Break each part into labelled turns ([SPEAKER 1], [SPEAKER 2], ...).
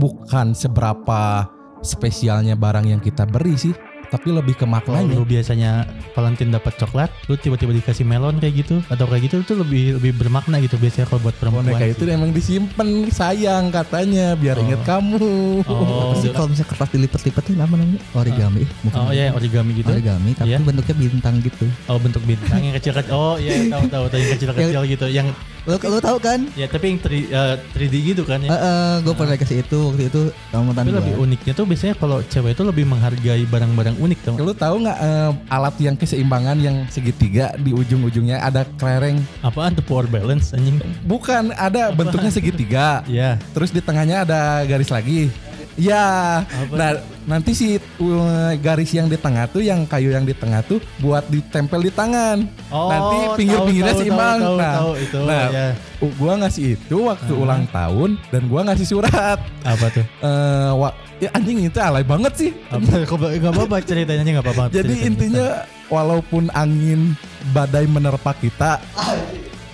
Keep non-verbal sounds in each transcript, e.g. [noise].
[SPEAKER 1] bukan seberapa spesialnya barang yang kita beri sih, tapi lebih ke
[SPEAKER 2] Kalau
[SPEAKER 1] maknanya.
[SPEAKER 2] lu biasanya Valentine dapat coklat, lu tiba-tiba dikasih melon kayak gitu atau kayak gitu itu lebih lebih bermakna gitu biasanya kalau buat perempuan.
[SPEAKER 1] Boneka itu emang disimpan sayang katanya biar
[SPEAKER 2] Oh.
[SPEAKER 1] inget kamu.
[SPEAKER 2] Oh,
[SPEAKER 3] sih kalau misalnya kertas dilipat-lipat tuh apa namanya? Origami. Eh, bukan
[SPEAKER 2] Oh iya origami gitu.
[SPEAKER 3] origami tapi
[SPEAKER 2] Iya.
[SPEAKER 3] bentuknya bintang gitu.
[SPEAKER 2] Oh bentuk bintang yang kecil-kecil. Oh iya [laughs] tahu tahu tahu yang kecil-kecil gitu. Yang
[SPEAKER 3] Lo lo tahu kan?
[SPEAKER 2] ya tapi yang 3, eh, 3D gitu kan
[SPEAKER 3] Eh,
[SPEAKER 2] ya.
[SPEAKER 3] gue pernah kasih itu waktu itu sama
[SPEAKER 2] Tapi lebih uniknya tuh biasanya kalau cewek itu lebih menghargai barang-barang unik tau.
[SPEAKER 1] Lu tahu nggak eh, alat yang keseimbangan yang segitiga di ujung-ujungnya ada kelereng?
[SPEAKER 2] Apaan tuh power balance anjing?
[SPEAKER 1] Bukan, ada bentuknya segitiga.
[SPEAKER 2] Ya.
[SPEAKER 1] Terus di tengahnya ada garis lagi. Ya,
[SPEAKER 2] Apa
[SPEAKER 1] nah nanti si uh, garis yang di tengah tuh, yang kayu yang di tengah tuh buat ditempel di tangan. nanti pinggir-pinggirnya
[SPEAKER 2] Oh,
[SPEAKER 1] seimbang.
[SPEAKER 2] Tahu,
[SPEAKER 1] nah,
[SPEAKER 2] tahu, itu
[SPEAKER 1] nah,
[SPEAKER 2] ya.
[SPEAKER 1] gua ngasih itu waktu
[SPEAKER 2] Ah.
[SPEAKER 1] ulang tahun dan gua ngasih surat.
[SPEAKER 2] Apa tuh?
[SPEAKER 1] Eh, wa- ya anjing itu alay banget sih.
[SPEAKER 2] Apa? Gak apa-apa ceritanya aja gak apa-apa.
[SPEAKER 1] Jadi
[SPEAKER 2] ceritanya.
[SPEAKER 1] intinya walaupun angin badai menerpa kita,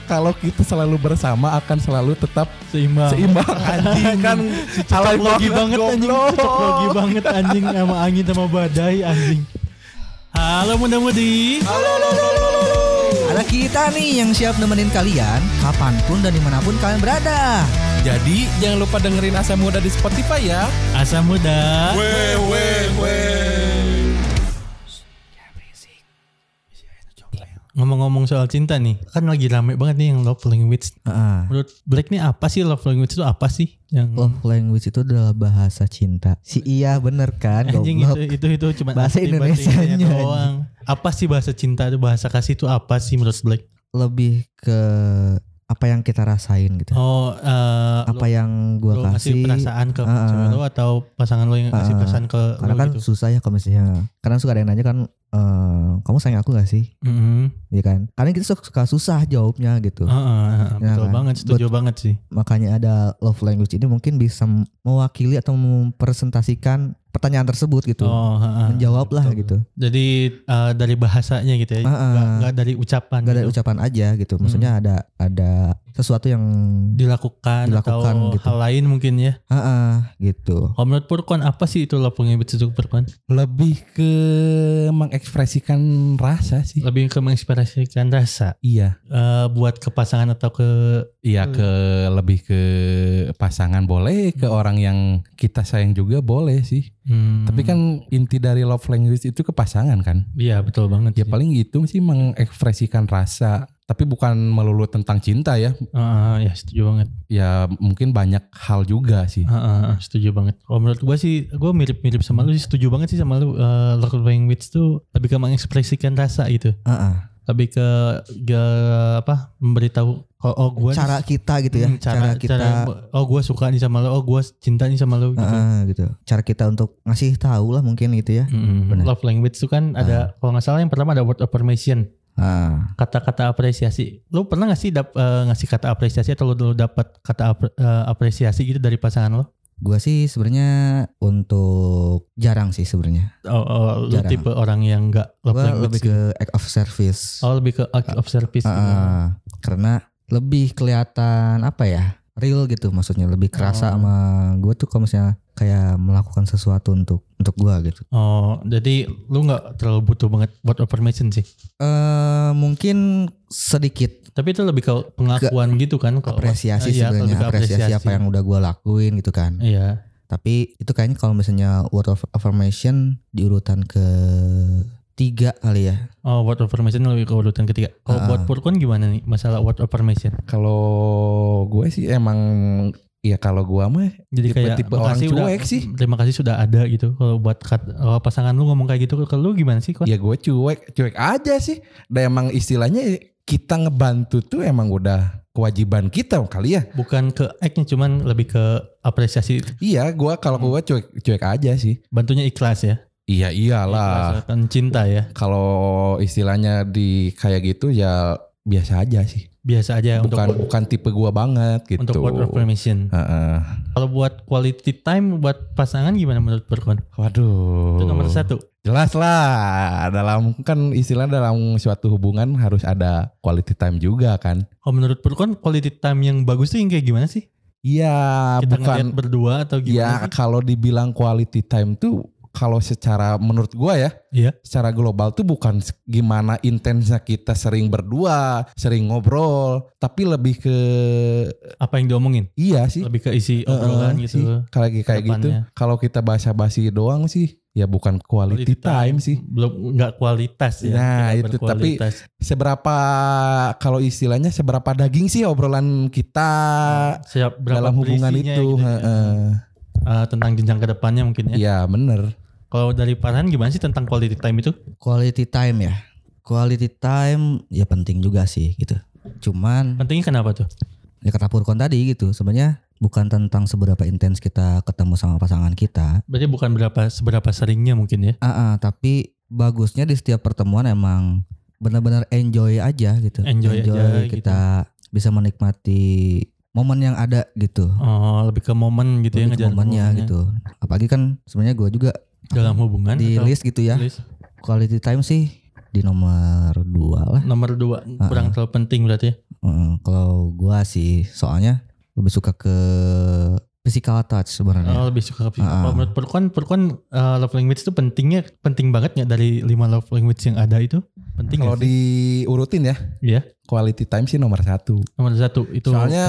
[SPEAKER 1] kalau kita selalu bersama akan selalu tetap
[SPEAKER 2] seimbang.
[SPEAKER 1] seimbang [laughs] anjing kan alay
[SPEAKER 2] Cocok banget anjing, logi banget anjing sama angin sama badai anjing. Halo muda-mudi.
[SPEAKER 3] Ada kita nih yang siap nemenin kalian kapan pun dan di mana pun kalian berada.
[SPEAKER 1] Jadi jangan lupa dengerin Asa Muda di Spotify ya.
[SPEAKER 2] Asa muda.
[SPEAKER 1] Weh weh weh.
[SPEAKER 2] Ngomong-ngomong soal cinta nih, kan lagi rame banget nih yang love language.
[SPEAKER 3] Ah,
[SPEAKER 2] Menurut Black nih apa sih love language itu apa sih? Yang
[SPEAKER 3] love language itu adalah bahasa cinta. Si iya bener kan?
[SPEAKER 2] anjing itu itu itu cuma
[SPEAKER 3] Bahasa
[SPEAKER 2] bahasa doang. Apa sih bahasa cinta itu bahasa kasih itu apa sih menurut Black?
[SPEAKER 3] Lebih ke apa yang kita rasain gitu.
[SPEAKER 2] Oh, eh,
[SPEAKER 3] apa yang gua
[SPEAKER 2] ngasih
[SPEAKER 3] kasih.
[SPEAKER 2] perasaan ke cewek
[SPEAKER 3] ah.
[SPEAKER 2] lu atau pasangan lu yang ngasih
[SPEAKER 3] Ah, ah.
[SPEAKER 2] perasaan ke
[SPEAKER 3] Karena
[SPEAKER 2] lu
[SPEAKER 3] kan
[SPEAKER 2] gitu?
[SPEAKER 3] susah ya kalau misalnya. Kadang suka ada yang nanya kan, eh, kamu sayang aku gak sih?
[SPEAKER 2] Mhm.
[SPEAKER 3] Iya kan? Karena kita suka susah jawabnya gitu.
[SPEAKER 2] Ah, ah, ah,
[SPEAKER 3] Ya
[SPEAKER 2] betul
[SPEAKER 3] kan?
[SPEAKER 2] banget, setuju banget sih.
[SPEAKER 3] Makanya ada love language ini mungkin bisa mewakili atau mempresentasikan pertanyaan tersebut gitu.
[SPEAKER 2] Oh, ah, ah.
[SPEAKER 3] Menjawab lah gitu.
[SPEAKER 2] Jadi eh, dari bahasanya gitu ya,
[SPEAKER 3] Ah, ah.
[SPEAKER 2] nggak nggak dari ucapan.
[SPEAKER 3] Gak
[SPEAKER 2] gitu.
[SPEAKER 3] ucapan aja gitu. Maksudnya ada ada sesuatu yang
[SPEAKER 2] dilakukan,
[SPEAKER 3] Dilakukan
[SPEAKER 2] atau
[SPEAKER 3] gitu.
[SPEAKER 2] hal lain mungkin ya.
[SPEAKER 3] ah, gitu.
[SPEAKER 2] Kalau menurut Purkon apa sih itu love language itu Purkon?
[SPEAKER 1] Lebih ke mengekspresikan rasa sih.
[SPEAKER 2] Lebih ke mengekspresikan rasa
[SPEAKER 1] Iya,
[SPEAKER 2] Eh, buat ke pasangan atau ke
[SPEAKER 1] iya
[SPEAKER 2] Hmm.
[SPEAKER 1] ke lebih ke pasangan boleh, ke orang yang kita sayang juga boleh sih.
[SPEAKER 2] Hmm,
[SPEAKER 1] Tapi kan inti dari love language itu ke pasangan kan.
[SPEAKER 2] iya betul banget.
[SPEAKER 1] Ya
[SPEAKER 2] sih.
[SPEAKER 1] paling gitu sih mengekspresikan rasa. Tapi bukan melulu tentang cinta ya.
[SPEAKER 2] Ah, ah, ya setuju banget.
[SPEAKER 1] Ya mungkin banyak hal juga sih.
[SPEAKER 2] Ah, ah, ah, setuju banget. Kalau menurut gua sih, gua mirip-mirip sama lu sih. Setuju banget sih sama lu. Eh, love language tuh lebih ke mengekspresikan rasa gitu.
[SPEAKER 3] Ah ah.
[SPEAKER 2] Lebih ke, ke apa? Memberitahu. Oh, oh gua nih-
[SPEAKER 3] Cara kita gitu ya.
[SPEAKER 2] Hmm,
[SPEAKER 3] cara, kita
[SPEAKER 2] oh gue suka nih sama lo oh gue cinta nih sama lo gitu.
[SPEAKER 3] ah, ah, gitu. Cara kita untuk ngasih tahu lah mungkin gitu ya.
[SPEAKER 2] Mm-mm.
[SPEAKER 3] benar.
[SPEAKER 2] Love language itu kan ada kalau nggak salah yang pertama ada word affirmation
[SPEAKER 3] Ah.
[SPEAKER 2] kata-kata apresiasi. Lo pernah nggak sih dap- eh, ngasih kata apresiasi atau lo dulu dapat kata ap- eh, apresiasi gitu dari pasangan lo?
[SPEAKER 3] Gua sih sebenarnya untuk jarang sih sebenarnya.
[SPEAKER 2] Oh, oh, lo
[SPEAKER 3] Jarang.
[SPEAKER 2] tipe orang yang nggak
[SPEAKER 3] Gua lebih ke act of service.
[SPEAKER 2] Oh lebih ke act of service. Gitu.
[SPEAKER 3] ah. karena lebih kelihatan apa ya? Real gitu maksudnya lebih kerasa
[SPEAKER 2] Oh.
[SPEAKER 3] sama gue tuh kalau misalnya kayak melakukan sesuatu untuk untuk gua gitu.
[SPEAKER 2] Oh jadi lu nggak terlalu butuh banget word affirmation sih.
[SPEAKER 3] Eh mungkin sedikit
[SPEAKER 2] Tapi itu lebih ke pengakuan gitu kan? kalau-
[SPEAKER 3] apresiasi
[SPEAKER 2] Iya,
[SPEAKER 3] sebenarnya
[SPEAKER 2] lebih ke
[SPEAKER 3] apresiasi, apa yang udah gua lakuin gitu kan.
[SPEAKER 2] Iya.
[SPEAKER 3] Tapi itu kayaknya kalau misalnya word of affirmation di urutan ke tiga kali ya.
[SPEAKER 2] Oh, word affirmation lebih ke urutan ketiga. Kalau
[SPEAKER 3] Ah.
[SPEAKER 2] buat Purkon gimana nih masalah word affirmation?
[SPEAKER 1] Kalau gue sih emang ya kalau gua mah
[SPEAKER 2] Jadi kayak
[SPEAKER 1] Tipe-tipe orang
[SPEAKER 2] "Makasih udah-
[SPEAKER 1] cuek sih."
[SPEAKER 2] Terima kasih sudah ada gitu. Kalau buat kat- kalau pasangan lu ngomong kayak gitu ke lu gimana sih? Kon?
[SPEAKER 1] ya gue cuek, cuek aja sih. Dan emang istilahnya kita ngebantu tuh emang udah kewajiban kita kali ya.
[SPEAKER 2] Bukan ke act-nya cuman lebih ke apresiasi
[SPEAKER 1] Iya, gua kalau
[SPEAKER 2] Hmm.
[SPEAKER 1] gua cuek cuek aja sih.
[SPEAKER 2] bantunya ikhlas ya.
[SPEAKER 1] Iya iyalah.
[SPEAKER 2] Ikhlas cinta ya.
[SPEAKER 1] Kalau istilahnya di kayak gitu ya biasa aja sih.
[SPEAKER 2] Biasa aja
[SPEAKER 1] Bukan
[SPEAKER 2] untuk
[SPEAKER 1] bukan tipe gua banget gitu.
[SPEAKER 2] untuk word affirmation.
[SPEAKER 1] Heeh.
[SPEAKER 2] Kalau buat quality time buat pasangan gimana menurut Purkon?
[SPEAKER 1] Waduh.
[SPEAKER 2] Itu nomor satu.
[SPEAKER 1] Jelas lah. Dalam kan istilah dalam suatu hubungan harus ada quality time juga kan.
[SPEAKER 2] Kalau menurut Purkon quality time yang bagus tuh yang kayak gimana sih?
[SPEAKER 1] Iya, bukan
[SPEAKER 2] berdua atau gimana sih?
[SPEAKER 1] kalau dibilang quality time tuh kalau secara menurut gua ya,
[SPEAKER 2] Iya.
[SPEAKER 1] secara global tuh bukan gimana intensnya kita sering berdua, sering ngobrol, tapi lebih ke
[SPEAKER 2] Apa yang diomongin?
[SPEAKER 1] iya sih.
[SPEAKER 2] Lebih ke isi obrolan
[SPEAKER 1] eh,
[SPEAKER 2] gitu.
[SPEAKER 1] Kalau kayak kayak gitu, kalau kita basa-basi doang sih, ya bukan quality, time, sih.
[SPEAKER 2] Belum nggak kualitas ya.
[SPEAKER 1] Nah, itu, tapi. Seberapa kalau istilahnya seberapa daging sih obrolan kita
[SPEAKER 2] Siap
[SPEAKER 1] dalam hubungan itu?
[SPEAKER 2] gitu
[SPEAKER 1] heeh.
[SPEAKER 2] Eh, tentang jenjang ke depannya mungkin ya.
[SPEAKER 1] Iya bener.
[SPEAKER 2] Kalau dari Farhan gimana sih tentang quality time itu?
[SPEAKER 3] Quality time ya. Quality time ya penting juga sih gitu. Cuman
[SPEAKER 2] Pentingnya kenapa tuh?
[SPEAKER 3] ya kata Purkon tadi gitu sebenarnya bukan tentang seberapa intens kita ketemu sama pasangan kita.
[SPEAKER 2] Berarti bukan berapa seberapa seringnya mungkin ya.
[SPEAKER 3] Ah, ah, tapi bagusnya di setiap pertemuan emang benar-benar enjoy aja gitu.
[SPEAKER 2] Enjoy aja gitu.
[SPEAKER 3] kita bisa menikmati momen yang ada gitu.
[SPEAKER 2] Oh, lebih ke momen gitu ya
[SPEAKER 3] Lebih ke
[SPEAKER 2] ngejalan
[SPEAKER 3] momennya
[SPEAKER 2] momennya.
[SPEAKER 3] gitu. Apalagi kan sebenarnya gue juga
[SPEAKER 2] Dalam hubungan
[SPEAKER 3] di list gitu ya.
[SPEAKER 2] list?
[SPEAKER 3] Quality time sih di nomor dua lah.
[SPEAKER 2] Nomor dua kurang terlalu penting berarti ya.
[SPEAKER 3] Heeh, kalau gua sih soalnya lebih suka ke physical touch sebenarnya.
[SPEAKER 2] Oh, lebih suka ke
[SPEAKER 3] Ah.
[SPEAKER 2] Kalau menurut Purkon, Purkon uh, love language itu pentingnya penting banget nggak dari lima love language yang ada itu? Penting
[SPEAKER 1] Kalau diurutin ya,
[SPEAKER 2] Iya,
[SPEAKER 1] quality time sih nomor satu.
[SPEAKER 2] nomor satu itu
[SPEAKER 1] Soalnya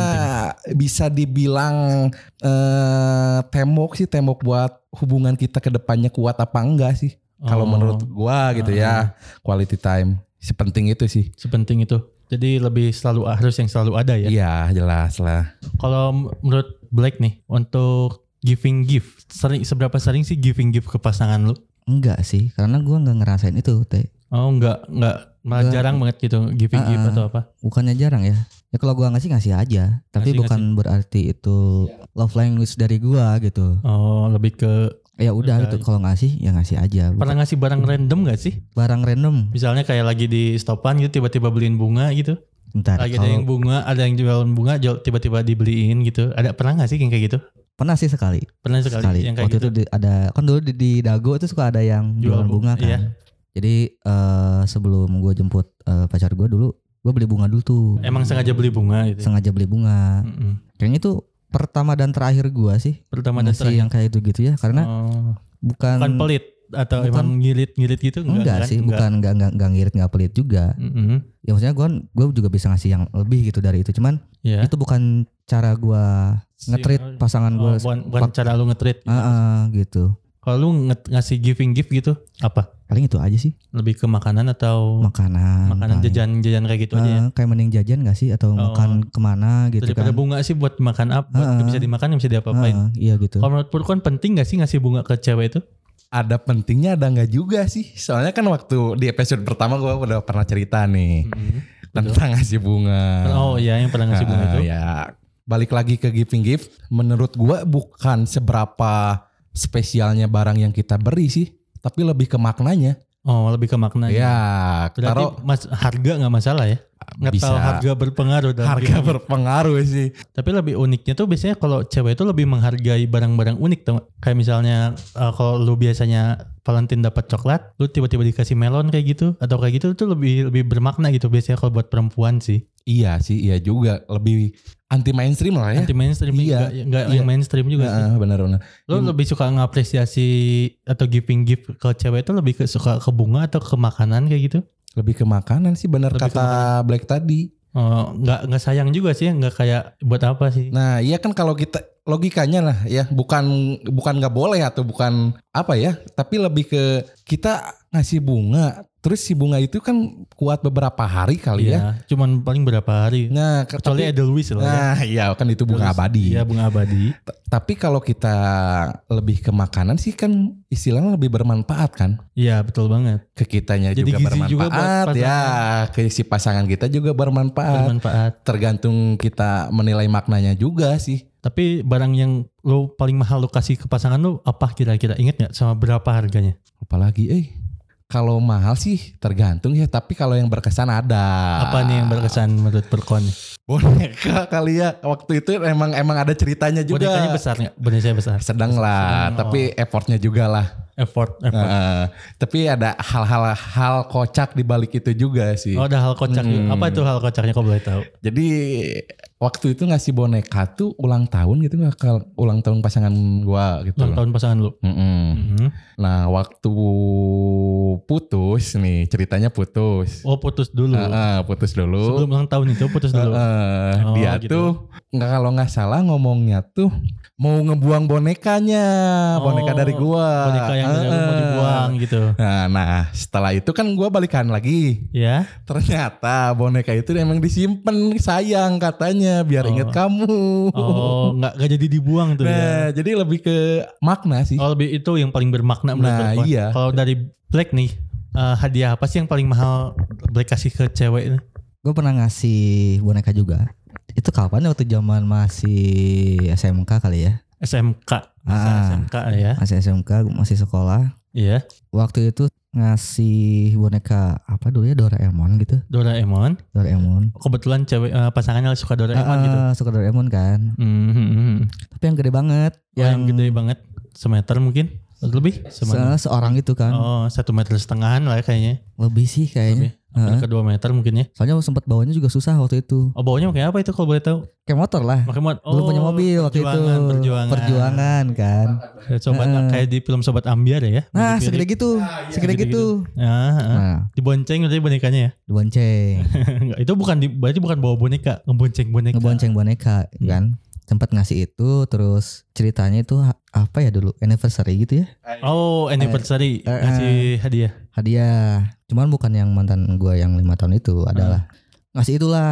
[SPEAKER 2] penting.
[SPEAKER 1] bisa dibilang eh, tembok sih tembok buat hubungan kita ke depannya kuat apa enggak sih? Kalau
[SPEAKER 2] Oh,
[SPEAKER 1] menurut gua gitu ya, quality time sepenting itu sih.
[SPEAKER 2] sepenting itu. Jadi lebih selalu harus yang selalu ada ya.
[SPEAKER 1] Iya, jelas lah.
[SPEAKER 2] Kalau menurut Black nih untuk giving gift, sering seberapa sering sih giving gift ke pasangan lu?
[SPEAKER 3] Enggak sih, karena gua nggak ngerasain itu, teh.
[SPEAKER 2] Oh, enggak, enggak malah
[SPEAKER 3] Enggak.
[SPEAKER 2] jarang banget gitu giving
[SPEAKER 3] Ah,
[SPEAKER 2] gift
[SPEAKER 3] ah.
[SPEAKER 2] atau apa?
[SPEAKER 3] Bukannya jarang ya. Ya kalau gua ngasih ngasih aja, tapi
[SPEAKER 2] Ngasih,
[SPEAKER 3] bukan berarti itu love language dari gua gitu.
[SPEAKER 2] Oh, lebih ke
[SPEAKER 3] Ya udah gitu kalau ngasih ya ngasih aja. Bukan
[SPEAKER 2] pernah ngasih barang random gak sih?
[SPEAKER 3] barang random.
[SPEAKER 2] Misalnya kayak lagi di stopan gitu tiba-tiba beliin bunga gitu.
[SPEAKER 3] Bentar,
[SPEAKER 2] Lagi ada
[SPEAKER 3] kalau
[SPEAKER 2] yang bunga, ada yang jualan bunga, jual- tiba-tiba dibeliin gitu. Ada pernah gak sih yang kayak gitu?
[SPEAKER 3] pernah sih sekali.
[SPEAKER 2] Pernah sekali,
[SPEAKER 3] Sekali.
[SPEAKER 2] yang kayak
[SPEAKER 3] Waktu
[SPEAKER 2] gitu.
[SPEAKER 3] itu di- ada kan dulu di, di Dago itu suka ada yang
[SPEAKER 2] Jual
[SPEAKER 3] jualan
[SPEAKER 2] bu-
[SPEAKER 3] bunga kan.
[SPEAKER 2] iya.
[SPEAKER 3] Jadi eh, sebelum gue jemput eh, pacar gue dulu, gue beli bunga dulu tuh.
[SPEAKER 2] Emang sengaja beli bunga gitu.
[SPEAKER 3] Sengaja beli bunga.
[SPEAKER 2] Mm-mm.
[SPEAKER 3] Kayaknya itu pertama dan terakhir gue sih
[SPEAKER 2] Pertama dan terakhir.
[SPEAKER 3] yang kayak itu gitu ya, karena
[SPEAKER 2] Oh,
[SPEAKER 3] bukan
[SPEAKER 2] bukan pelit atau
[SPEAKER 3] bukan-
[SPEAKER 2] emang ngirit-ngirit gitu
[SPEAKER 3] enggak,
[SPEAKER 2] kan?
[SPEAKER 3] sih, bukan enggak enggak, enggak ngirit enggak pelit juga.
[SPEAKER 2] Mm-mm.
[SPEAKER 3] Ya maksudnya gue gue juga bisa ngasih yang lebih gitu dari itu, cuman
[SPEAKER 2] Ya.
[SPEAKER 3] itu bukan cara gue ngetrit pasangan
[SPEAKER 2] Oh,
[SPEAKER 3] gue.
[SPEAKER 2] bukan, bukan cara lu nge-treat. gitu.
[SPEAKER 3] Ah, ah, gitu.
[SPEAKER 2] Kalau lu ngasih giving gift gitu, apa?
[SPEAKER 3] Paling itu aja sih,
[SPEAKER 2] Lebih ke makanan atau
[SPEAKER 3] makanan.
[SPEAKER 2] makanan jajan-jajan kayak gitu aja ya?
[SPEAKER 3] Kayak mending jajan gak sih atau
[SPEAKER 2] Oh.
[SPEAKER 3] makan ke mana gitu
[SPEAKER 2] Daripada
[SPEAKER 3] kan?
[SPEAKER 2] bunga sih buat makan apa? Buat
[SPEAKER 3] Ah.
[SPEAKER 2] bisa dimakan, bisa diapa-apain.
[SPEAKER 3] Ah, iya gitu.
[SPEAKER 2] Kalau menurut Purkon penting gak sih ngasih bunga ke cewek itu?
[SPEAKER 1] Ada pentingnya ada nggak juga sih. Soalnya kan waktu di episode pertama gua udah pernah cerita nih tentang ngasih bunga.
[SPEAKER 2] Oh iya yang pernah ngasih bunga itu.
[SPEAKER 1] Ya, balik lagi ke giving gift. Menurut gua bukan seberapa spesialnya barang yang kita beri sih, tapi lebih ke maknanya.
[SPEAKER 2] Oh lebih ke maknanya.
[SPEAKER 1] Ya,
[SPEAKER 2] Berarti
[SPEAKER 1] taruh
[SPEAKER 2] mas, harga nggak masalah ya? Nggak
[SPEAKER 1] bisa
[SPEAKER 2] tahu harga berpengaruh dalam
[SPEAKER 1] harga berpengaruh sih.
[SPEAKER 2] Tapi lebih uniknya tuh biasanya kalau cewek itu lebih menghargai barang-barang unik tuh. Kayak misalnya uh, kalau lu biasanya Valentine dapat coklat, lu tiba-tiba dikasih melon kayak gitu atau kayak gitu tuh lebih lebih bermakna gitu biasanya kalau buat perempuan sih.
[SPEAKER 1] Iya sih, iya juga lebih anti mainstream lah ya.
[SPEAKER 2] Anti mainstream
[SPEAKER 1] Iya,
[SPEAKER 2] juga nggak
[SPEAKER 1] iya.
[SPEAKER 2] yang mainstream juga sih.
[SPEAKER 1] Heeh, benar-benar.
[SPEAKER 2] Lu lebih suka ngapresiasi atau giving gift ke cewek itu lebih ke suka ke bunga atau ke makanan kayak gitu?
[SPEAKER 1] Lebih ke makanan sih benar kata Black tadi.
[SPEAKER 2] Oh, nggak nggak sayang juga sih, nggak kayak buat apa sih?
[SPEAKER 1] Nah, iya kan kalau kita logikanya lah ya, bukan bukan nggak boleh atau bukan apa ya, tapi lebih ke kita ngasih bunga, terus si bunga itu kan kuat beberapa hari kali ya.
[SPEAKER 2] Iya, cuman paling berapa hari.
[SPEAKER 1] Nah, ke-
[SPEAKER 2] Kecuali
[SPEAKER 1] tapi-
[SPEAKER 2] Edelweiss lah ya.
[SPEAKER 1] Nah, iya kan itu bunga
[SPEAKER 2] Terus,
[SPEAKER 1] abadi.
[SPEAKER 2] Iya, bunga abadi.
[SPEAKER 1] T- Tapi kalau kita lebih ke makanan sih kan istilahnya lebih bermanfaat kan.
[SPEAKER 2] Iya, betul banget.
[SPEAKER 1] Ke kitanya
[SPEAKER 2] Jadi
[SPEAKER 1] juga
[SPEAKER 2] gizi juga buat
[SPEAKER 1] bermanfaat ya, ke si pasangan kita juga bermanfaat.
[SPEAKER 2] Bermanfaat.
[SPEAKER 1] Tergantung kita menilai maknanya juga sih.
[SPEAKER 2] Tapi barang yang lo paling mahal lo kasih ke pasangan lo apa kira-kira? Ingat nggak sama berapa harganya?
[SPEAKER 1] Apalagi eh kalau mahal sih tergantung ya, tapi kalau yang berkesan ada.
[SPEAKER 2] Apa nih yang berkesan menurut Perkon?
[SPEAKER 1] Boneka kali ya. Waktu itu emang emang ada ceritanya juga.
[SPEAKER 2] Bonekanya besar nggak? Bonekanya besar.
[SPEAKER 1] Sedang lah,
[SPEAKER 2] Sedang,
[SPEAKER 1] tapi effortnya juga lah.
[SPEAKER 2] effort, effort.
[SPEAKER 1] Heeh. tapi ada hal-hal hal kocak di balik itu juga sih.
[SPEAKER 2] Oh ada hal kocak
[SPEAKER 1] Hmm.
[SPEAKER 2] Apa itu hal kocaknya kau boleh tahu?
[SPEAKER 1] Jadi waktu itu ngasih boneka tuh ulang tahun gitu nggak ke ulang tahun pasangan gua gitu.
[SPEAKER 2] Ulang tahun pasangan lu.
[SPEAKER 1] Mm-mm.
[SPEAKER 2] Mhm.
[SPEAKER 1] Nah waktu putus nih ceritanya putus.
[SPEAKER 2] Oh putus dulu.
[SPEAKER 1] Heeh, putus dulu.
[SPEAKER 2] Sebelum ulang tahun itu putus dulu.
[SPEAKER 1] Heeh,
[SPEAKER 2] Oh,
[SPEAKER 1] dia
[SPEAKER 2] gitu.
[SPEAKER 1] tuh nggak kalau nggak salah ngomongnya tuh mau ngebuang bonekanya, boneka
[SPEAKER 2] Oh,
[SPEAKER 1] dari gua.
[SPEAKER 2] Boneka yang dari lu mau dibuang gitu.
[SPEAKER 1] Nah, nah, setelah itu kan gua balikan lagi.
[SPEAKER 2] Ya.
[SPEAKER 1] Ternyata boneka itu emang disimpan sayang katanya biar
[SPEAKER 2] Oh.
[SPEAKER 1] inget kamu.
[SPEAKER 2] Oh nggak nggak jadi dibuang tuh ya.
[SPEAKER 1] Nah, jadi lebih ke makna sih.
[SPEAKER 2] Oh lebih itu yang paling bermakna menurut
[SPEAKER 1] Nah,
[SPEAKER 2] perempuan.
[SPEAKER 1] iya.
[SPEAKER 2] Kalau dari Black nih eh, hadiah apa sih yang paling mahal Black kasih ke cewek ini?
[SPEAKER 3] Gue pernah ngasih boneka juga. Itu kapan ya waktu zaman masih SMK kali ya?
[SPEAKER 2] SMK, masa
[SPEAKER 3] Ah.
[SPEAKER 2] SMK ya.
[SPEAKER 3] Masih SMK, masih sekolah.
[SPEAKER 2] Iya.
[SPEAKER 3] Waktu itu ngasih boneka apa dulu ya Doraemon gitu.
[SPEAKER 2] Doraemon.
[SPEAKER 3] Doraemon.
[SPEAKER 2] Kebetulan cewek eh, pasangannya suka Doraemon
[SPEAKER 3] Ah,
[SPEAKER 2] gitu.
[SPEAKER 3] Suka Doraemon kan.
[SPEAKER 2] Mhm.
[SPEAKER 3] Tapi yang gede banget.
[SPEAKER 2] Oh, yang gede banget, semeter mungkin lebih
[SPEAKER 3] se- seorang gitu kan.
[SPEAKER 2] Oh satu meter setengahan lah ya kayaknya.
[SPEAKER 3] Lebih sih kayaknya.
[SPEAKER 2] Lebih. Ke dua meter mungkin ya.
[SPEAKER 3] Soalnya sempat bawanya juga susah waktu itu.
[SPEAKER 2] Oh bawanya pakai apa itu kalau boleh tahu?
[SPEAKER 3] Kayak motor lah.
[SPEAKER 2] Pakai mod.
[SPEAKER 3] Belum punya
[SPEAKER 2] Oh,
[SPEAKER 3] mobil waktu itu.
[SPEAKER 2] perjuangan, Perjuangan.
[SPEAKER 3] Kan.
[SPEAKER 2] Kayak Sobat
[SPEAKER 3] Heeh.
[SPEAKER 2] kayak di film Sobat Ambiar ya.
[SPEAKER 3] Nah, segede gitu. Segede
[SPEAKER 2] Segede
[SPEAKER 3] gitu.
[SPEAKER 2] Ah, ah.
[SPEAKER 3] Nah,
[SPEAKER 2] Dibonceng berarti bonekanya ya?
[SPEAKER 3] dibonceng. [laughs]
[SPEAKER 2] Itu bukan di, berarti bukan bawa boneka, ngebonceng boneka.
[SPEAKER 3] Ngebonceng boneka
[SPEAKER 2] Hmm.
[SPEAKER 3] kan. Sempat ngasih itu terus ceritanya itu apa ya dulu anniversary gitu ya.
[SPEAKER 2] Oh, anniversary
[SPEAKER 3] Eh, eh.
[SPEAKER 2] ngasih hadiah.
[SPEAKER 3] Hadiah. Cuman bukan yang mantan gua yang lima tahun itu adalah
[SPEAKER 2] Hmm.
[SPEAKER 3] ngasih itulah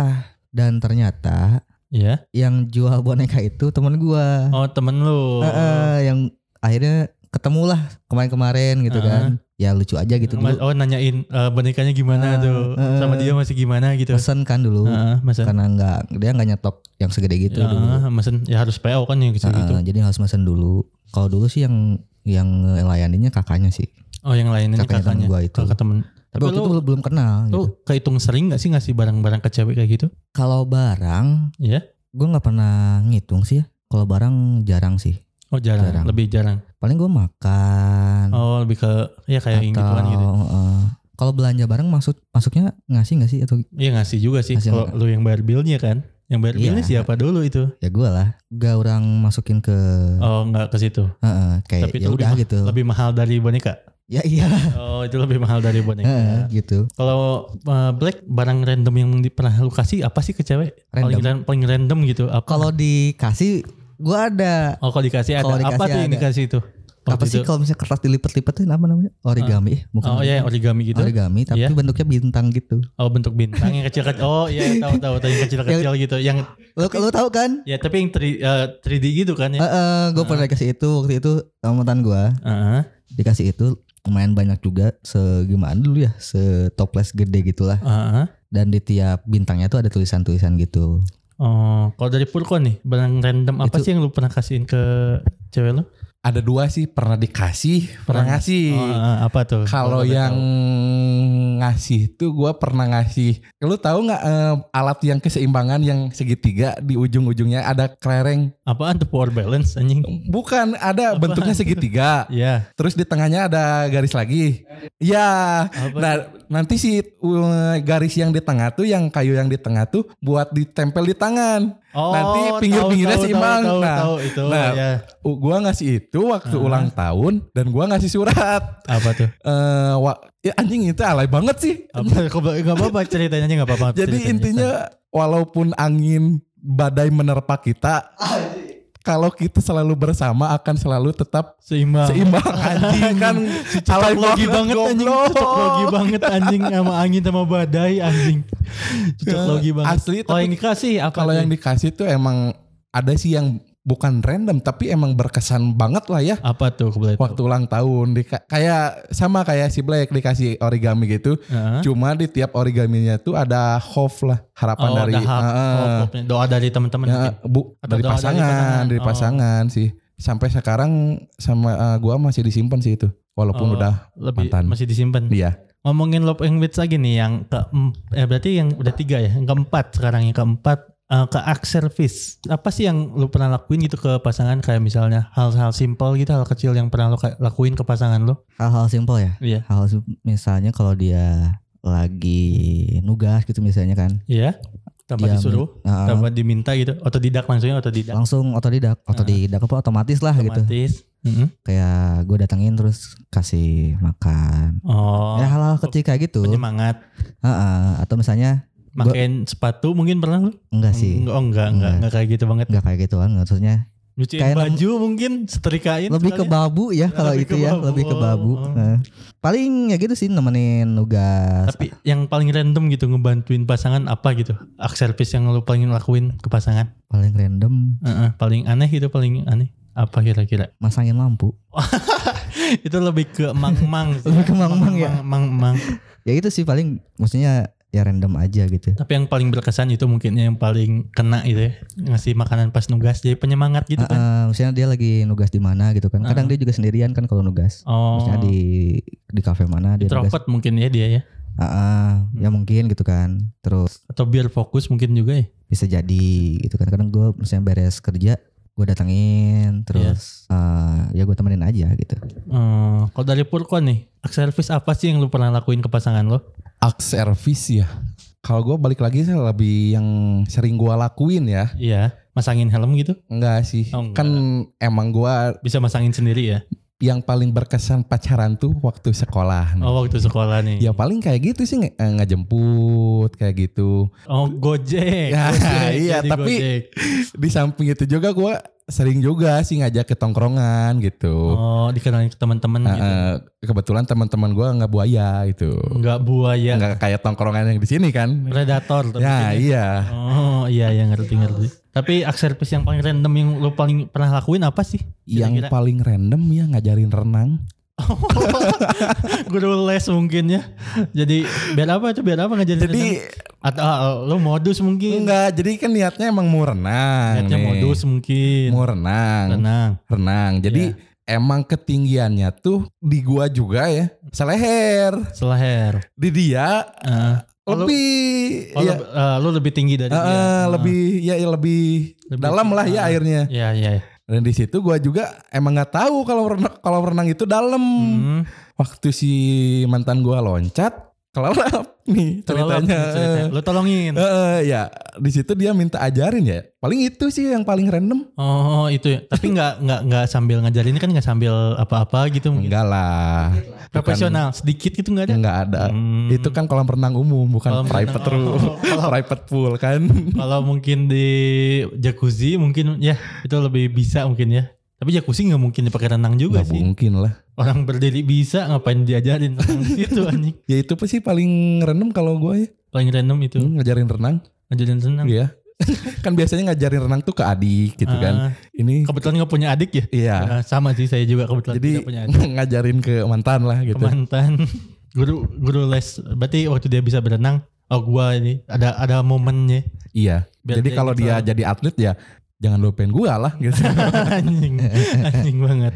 [SPEAKER 3] dan ternyata
[SPEAKER 2] Iya.
[SPEAKER 3] yang jual boneka itu teman gua.
[SPEAKER 2] Oh, temen lu.
[SPEAKER 3] Eh, eh, yang akhirnya ketemulah kemarin-kemarin gitu
[SPEAKER 2] Ah.
[SPEAKER 3] kan. Ya lucu aja gitu dulu.
[SPEAKER 2] Oh, nanyain eh, bonekanya gimana
[SPEAKER 3] Ah,
[SPEAKER 2] tuh?
[SPEAKER 3] eh,
[SPEAKER 2] Sama dia masih gimana gitu.
[SPEAKER 3] Mesen kan dulu.
[SPEAKER 2] Heeh, mesen.
[SPEAKER 3] Karena nggak dia nggak nyetok yang segede gitu
[SPEAKER 2] Ya,
[SPEAKER 3] dulu.
[SPEAKER 2] mesen ya harus PO kan yang gitu.
[SPEAKER 3] Ah, jadi harus mesen dulu. Kalau dulu sih yang yang ngelayaninnya kakaknya sih.
[SPEAKER 2] Oh, yang lain ini
[SPEAKER 3] Kakaknya temen
[SPEAKER 2] kakaknya.
[SPEAKER 3] gua itu.
[SPEAKER 2] Kakak temen.
[SPEAKER 3] Tapi waktu
[SPEAKER 2] lu,
[SPEAKER 3] itu belum, kenal
[SPEAKER 2] lu
[SPEAKER 3] gitu.
[SPEAKER 2] kehitung sering gak sih ngasih barang-barang ke cewek kayak gitu?
[SPEAKER 3] Kalau barang,
[SPEAKER 2] Iya.
[SPEAKER 3] gue nggak pernah ngitung sih ya. Kalau barang jarang sih.
[SPEAKER 2] Oh, jarang.
[SPEAKER 3] Jarang.
[SPEAKER 2] Lebih jarang.
[SPEAKER 3] Paling gue makan.
[SPEAKER 2] Oh, lebih ke ya kayak
[SPEAKER 3] atau
[SPEAKER 2] gituan gitu.
[SPEAKER 3] eh, kalau belanja barang maksud masuknya ngasih nggak sih atau
[SPEAKER 2] Iya ngasih juga sih kalau lu yang bayar billnya kan. Yang bayar
[SPEAKER 3] Iya.
[SPEAKER 2] billnya siapa dulu itu?
[SPEAKER 3] ya gue lah. Gak orang masukin ke
[SPEAKER 2] Oh nggak ke situ.
[SPEAKER 3] Heeh, kayak
[SPEAKER 2] Tapi
[SPEAKER 3] ya
[SPEAKER 2] itu lebih,
[SPEAKER 3] udah
[SPEAKER 2] ma-
[SPEAKER 3] gitu.
[SPEAKER 2] lebih mahal dari boneka.
[SPEAKER 3] Ya iya
[SPEAKER 2] Oh itu lebih mahal dari boneka.
[SPEAKER 3] Heeh, gitu.
[SPEAKER 2] Kalau uh, Black barang random yang di, pernah lu kasih apa sih ke cewek? Paling,
[SPEAKER 3] Random.
[SPEAKER 2] ran- paling random gitu.
[SPEAKER 3] Kalau dikasih gue ada
[SPEAKER 2] oh kalau dikasih ada
[SPEAKER 3] kalau
[SPEAKER 2] apa
[SPEAKER 3] dikasih
[SPEAKER 2] tuh yang
[SPEAKER 3] ada.
[SPEAKER 2] dikasih itu? Waktu
[SPEAKER 3] apa sih kalau misalnya kertas dilipat-lipat itu apa namanya? Origami, eh, bukan
[SPEAKER 2] Oh iya origami gitu.
[SPEAKER 3] origami tapi
[SPEAKER 2] Iya.
[SPEAKER 3] bentuknya bintang gitu.
[SPEAKER 2] Oh bentuk bintang yang kecil-kecil. Oh iya [laughs] tahu tahu tahu yang kecil-kecil gitu. Yang
[SPEAKER 3] Lo lo tahu kan?
[SPEAKER 2] ya tapi yang 3, uh, 3D gitu kan ya.
[SPEAKER 3] Heeh, gue pernah dikasih itu waktu itu sama mantan gue
[SPEAKER 2] Heeh.
[SPEAKER 3] dikasih itu lumayan banyak juga segimana dulu ya setoples gede gitulah
[SPEAKER 2] Heeh.
[SPEAKER 3] dan di tiap bintangnya tuh ada tulisan-tulisan gitu
[SPEAKER 2] Oh, kalau dari Purko nih, barang random apa
[SPEAKER 3] Itu-
[SPEAKER 2] sih yang lu pernah kasihin ke cewek lu?
[SPEAKER 1] Ada dua sih pernah dikasih, pernah ngasih.
[SPEAKER 2] Oh, ah, apa tuh?
[SPEAKER 1] Kalau yang
[SPEAKER 2] tahu.
[SPEAKER 1] ngasih tuh gue pernah ngasih. Lu tahu nggak eh, alat yang keseimbangan yang segitiga di ujung-ujungnya ada kelereng?
[SPEAKER 2] apaan tuh power balance anjing?
[SPEAKER 1] Bukan, ada
[SPEAKER 2] Apaan
[SPEAKER 1] bentuknya
[SPEAKER 2] tuh?
[SPEAKER 1] segitiga. [laughs]
[SPEAKER 2] Iya.
[SPEAKER 1] Terus di tengahnya ada garis lagi. Ya,
[SPEAKER 2] Apa
[SPEAKER 1] nah nanti si uh, garis yang di tengah tuh, yang kayu yang di tengah tuh buat ditempel di tangan.
[SPEAKER 2] Oh,
[SPEAKER 1] Nanti pinggir-pinggirnya seimbang.
[SPEAKER 2] Tahu,
[SPEAKER 1] Nah,
[SPEAKER 2] tahu, itu
[SPEAKER 1] nah,
[SPEAKER 2] ya.
[SPEAKER 1] Uh, gua ngasih itu waktu
[SPEAKER 2] Ah.
[SPEAKER 1] ulang tahun dan gua ngasih surat.
[SPEAKER 2] Apa tuh?
[SPEAKER 1] Eh, wa- ya anjing itu alay banget sih.
[SPEAKER 2] Apa enggak apa-apa ceritanya aja enggak apa-apa. [laughs]
[SPEAKER 1] Jadi
[SPEAKER 2] ceritanya.
[SPEAKER 1] intinya walaupun angin badai menerpa kita, kalau kita selalu bersama akan selalu tetap
[SPEAKER 2] seimbang.
[SPEAKER 1] seimbang [laughs] anjing [laughs] kan alay
[SPEAKER 2] logi banget anjing,
[SPEAKER 1] goblok.
[SPEAKER 2] cocok logi banget anjing sama angin sama badai anjing. Cocok
[SPEAKER 1] Ya,
[SPEAKER 2] logi banget.
[SPEAKER 1] asli,
[SPEAKER 2] Kalau yang dikasih apa?
[SPEAKER 1] Kalau yang dikasih tuh emang ada sih yang bukan random tapi emang berkesan banget lah ya
[SPEAKER 2] apa tuh kebetulan?
[SPEAKER 1] waktu ulang tahun Dika- kayak sama kayak si Black dikasih origami gitu
[SPEAKER 2] Heeh.
[SPEAKER 1] cuma di tiap origaminya tuh ada hope lah harapan
[SPEAKER 2] Oh,
[SPEAKER 1] dari Heeh.
[SPEAKER 2] oh, pokoknya doa dari teman-teman.
[SPEAKER 1] Ya, bu
[SPEAKER 2] Atau
[SPEAKER 1] dari
[SPEAKER 2] doa dari
[SPEAKER 1] pasangan
[SPEAKER 2] pasangan.
[SPEAKER 1] dari
[SPEAKER 2] Oh.
[SPEAKER 1] pasangan sih sampai sekarang sama eh, gua masih disimpan sih itu walaupun
[SPEAKER 2] Oh,
[SPEAKER 1] udah
[SPEAKER 2] lebih
[SPEAKER 1] mantan.
[SPEAKER 2] masih disimpan.
[SPEAKER 1] dia
[SPEAKER 2] Ngomongin love language lagi nih yang ke eh berarti yang udah tiga ya, yang keempat sekarang yang keempat eh, ke act service. Apa sih yang lu pernah lakuin gitu ke pasangan kayak misalnya hal-hal simpel gitu, hal kecil yang pernah lu lakuin ke pasangan lu?
[SPEAKER 3] Hal-hal simpel ya.
[SPEAKER 2] Iya.
[SPEAKER 3] Hal sim- misalnya kalau dia lagi nugas gitu misalnya kan.
[SPEAKER 2] Iya. Tanpa
[SPEAKER 3] Dia
[SPEAKER 2] disuruh,
[SPEAKER 3] uh,
[SPEAKER 2] tanpa diminta gitu. Otodidak langsungnya otodidak.
[SPEAKER 3] langsung otodidak, otodidak apa otomatis lah gitu.
[SPEAKER 2] Otomatis. Mm-mm.
[SPEAKER 3] Kayak gue datengin terus kasih makan.
[SPEAKER 2] Oh.
[SPEAKER 3] Ya hal-hal kecil kayak gitu.
[SPEAKER 2] penyemangat.
[SPEAKER 3] Heeh, atau misalnya
[SPEAKER 2] Makin sepatu mungkin pernah lu?
[SPEAKER 3] enggak sih.
[SPEAKER 2] Oh enggak, enggak, enggak,
[SPEAKER 3] Enggak.
[SPEAKER 2] kayak gitu banget.
[SPEAKER 3] Enggak kayak gitu kan maksudnya
[SPEAKER 2] Nyuciin
[SPEAKER 3] Kayak
[SPEAKER 2] baju mungkin setrikain
[SPEAKER 3] lebih ke babu ya kalau itu ya
[SPEAKER 2] babu.
[SPEAKER 3] lebih ke babu
[SPEAKER 2] Oh.
[SPEAKER 3] Nah, paling ya gitu sih nemenin nugas
[SPEAKER 2] Tapi yang paling random gitu ngebantuin pasangan apa gitu? Act service yang lu paling lakuin ke pasangan?
[SPEAKER 3] paling random
[SPEAKER 2] Heeh, paling aneh gitu, paling aneh. Apa kira-kira?
[SPEAKER 3] masangin lampu [laughs]
[SPEAKER 2] itu lebih ke mang-mang.
[SPEAKER 3] Lebih ke mang-mang ya?
[SPEAKER 2] Mang-mang.
[SPEAKER 3] ya itu sih paling maksudnya ya random aja gitu
[SPEAKER 2] Tapi yang paling berkesan itu mungkin yang paling kena itu ya. Ngasih makanan pas nugas jadi penyemangat gitu kan.
[SPEAKER 3] Heeh, maksudnya dia lagi nugas di mana gitu kan kadang dia juga sendirian kan kalau nugas
[SPEAKER 2] Oh.
[SPEAKER 3] maksudnya di di kafe mana dia nugas
[SPEAKER 2] introvert mungkin ya dia ya.
[SPEAKER 3] Heeh, ya mungkin gitu kan terus
[SPEAKER 2] Atau biar fokus mungkin juga ya.
[SPEAKER 3] bisa jadi gitu kan kadang gue misalnya beres kerja gue datengin terus eh, ya gue temenin aja gitu
[SPEAKER 2] Eh, kalau dari Purko nih, act service apa sih yang lu pernah lakuin ke pasangan lo?
[SPEAKER 1] Act service ya. Kalau gue balik lagi sih lebih yang sering gue lakuin ya.
[SPEAKER 2] Iya, masangin helm gitu?
[SPEAKER 1] Enggak sih.
[SPEAKER 2] Oh, enggak.
[SPEAKER 1] Kan emang gue
[SPEAKER 2] Bisa masangin sendiri ya?
[SPEAKER 1] Yang paling berkesan pacaran tuh waktu sekolah. nih.
[SPEAKER 2] Oh waktu sekolah nih.
[SPEAKER 1] Ya paling kayak gitu sih nge- eh, ngejemput kayak gitu.
[SPEAKER 2] Oh Gojek. [laughs]
[SPEAKER 1] Ya,
[SPEAKER 2] Gojek,
[SPEAKER 1] iya, tapi-
[SPEAKER 2] Gojek.
[SPEAKER 1] Di samping itu juga gue sering juga sih ngajak ke tongkrongan gitu.
[SPEAKER 2] Oh dikenalin ke teman-teman
[SPEAKER 1] Nah,
[SPEAKER 2] gitu.
[SPEAKER 1] kebetulan teman-teman gue nggak buaya itu.
[SPEAKER 2] Enggak buaya.
[SPEAKER 1] Nggak kayak tongkrongan yang di sini kan.
[SPEAKER 2] Predator. tapi
[SPEAKER 1] Ya iya.
[SPEAKER 2] Oh iya iya ngerti ngerti. Tapi act service yang paling random yang lu paling pernah lakuin apa sih?
[SPEAKER 1] Yang
[SPEAKER 2] Kira-kira?
[SPEAKER 1] paling random ya ngajarin renang. [laughs]
[SPEAKER 2] Guru les mungkin ya. Jadi biar apa itu biar apa ngajarin
[SPEAKER 1] Jadi
[SPEAKER 2] atau ah, lu modus mungkin.
[SPEAKER 1] enggak, jadi kan niatnya emang mau renang.
[SPEAKER 2] Niatnya
[SPEAKER 1] nih.
[SPEAKER 2] modus mungkin.
[SPEAKER 1] Mau renang.
[SPEAKER 2] Renang.
[SPEAKER 1] Renang. Jadi emang ketinggiannya tuh di gua juga ya. Seleher.
[SPEAKER 2] Seleher.
[SPEAKER 1] Di dia
[SPEAKER 2] lu-
[SPEAKER 1] lebih
[SPEAKER 2] oh,
[SPEAKER 1] ya,
[SPEAKER 2] lu, eh, lu lebih tinggi dari
[SPEAKER 1] eh,
[SPEAKER 2] dia. Ah.
[SPEAKER 1] lebih ya ya lebih,
[SPEAKER 2] Lebih
[SPEAKER 1] dalam lah ya
[SPEAKER 2] ah.
[SPEAKER 1] airnya.
[SPEAKER 2] Iya iya. iya.
[SPEAKER 1] Dan di situ gua juga emang nggak tahu kalau renang kalau renang itu dalam.
[SPEAKER 2] Hmm.
[SPEAKER 1] Waktu si mantan gua loncat, kelelap nih ceritanya.
[SPEAKER 2] ceritanya. Lu tolongin.
[SPEAKER 1] Eh, ya di situ dia minta ajarin ya. Paling itu sih yang paling random.
[SPEAKER 2] Oh itu ya. Tapi nggak nggak nggak sambil ngajarin kan nggak sambil apa-apa gitu.
[SPEAKER 1] Enggak lah.
[SPEAKER 2] Profesional sedikit gitu nggak ada.
[SPEAKER 1] Enggak ada.
[SPEAKER 2] Hmm.
[SPEAKER 1] Itu kan kolam renang umum bukan
[SPEAKER 2] Kolam
[SPEAKER 1] private
[SPEAKER 2] renang.
[SPEAKER 1] room. [laughs]
[SPEAKER 2] Oh,
[SPEAKER 1] private pool kan.
[SPEAKER 2] Kalau mungkin di jacuzzi mungkin ya itu lebih bisa mungkin ya. Tapi jacuzzi nggak mungkin dipakai renang juga
[SPEAKER 1] Enggak
[SPEAKER 2] sih.
[SPEAKER 1] mungkin lah.
[SPEAKER 2] Orang berdiri bisa ngapain diajarin [laughs] renang di situ anjing.
[SPEAKER 1] Ya itu sih paling random kalau gue ya.
[SPEAKER 2] Paling random itu
[SPEAKER 1] Hmm, ngajarin renang.
[SPEAKER 2] ngajarin renang.
[SPEAKER 1] Iya. [laughs] kan biasanya ngajarin renang tuh ke adik gitu kan.
[SPEAKER 2] Ah,
[SPEAKER 1] Ini
[SPEAKER 2] kebetulan nggak punya adik ya?
[SPEAKER 1] iya.
[SPEAKER 2] Ah, sama sih saya juga kebetulan
[SPEAKER 1] Jadi
[SPEAKER 2] punya adik. [laughs]
[SPEAKER 1] ngajarin ke mantan lah gitu.
[SPEAKER 2] Ke mantan guru guru les. Berarti waktu dia bisa berenang, oh gua ini ada ada momennya.
[SPEAKER 1] Iya.
[SPEAKER 2] Biar
[SPEAKER 1] Jadi kalau
[SPEAKER 2] gitu.
[SPEAKER 1] dia jadi atlet ya jangan lupain gua lah gitu.
[SPEAKER 2] anjing anjing banget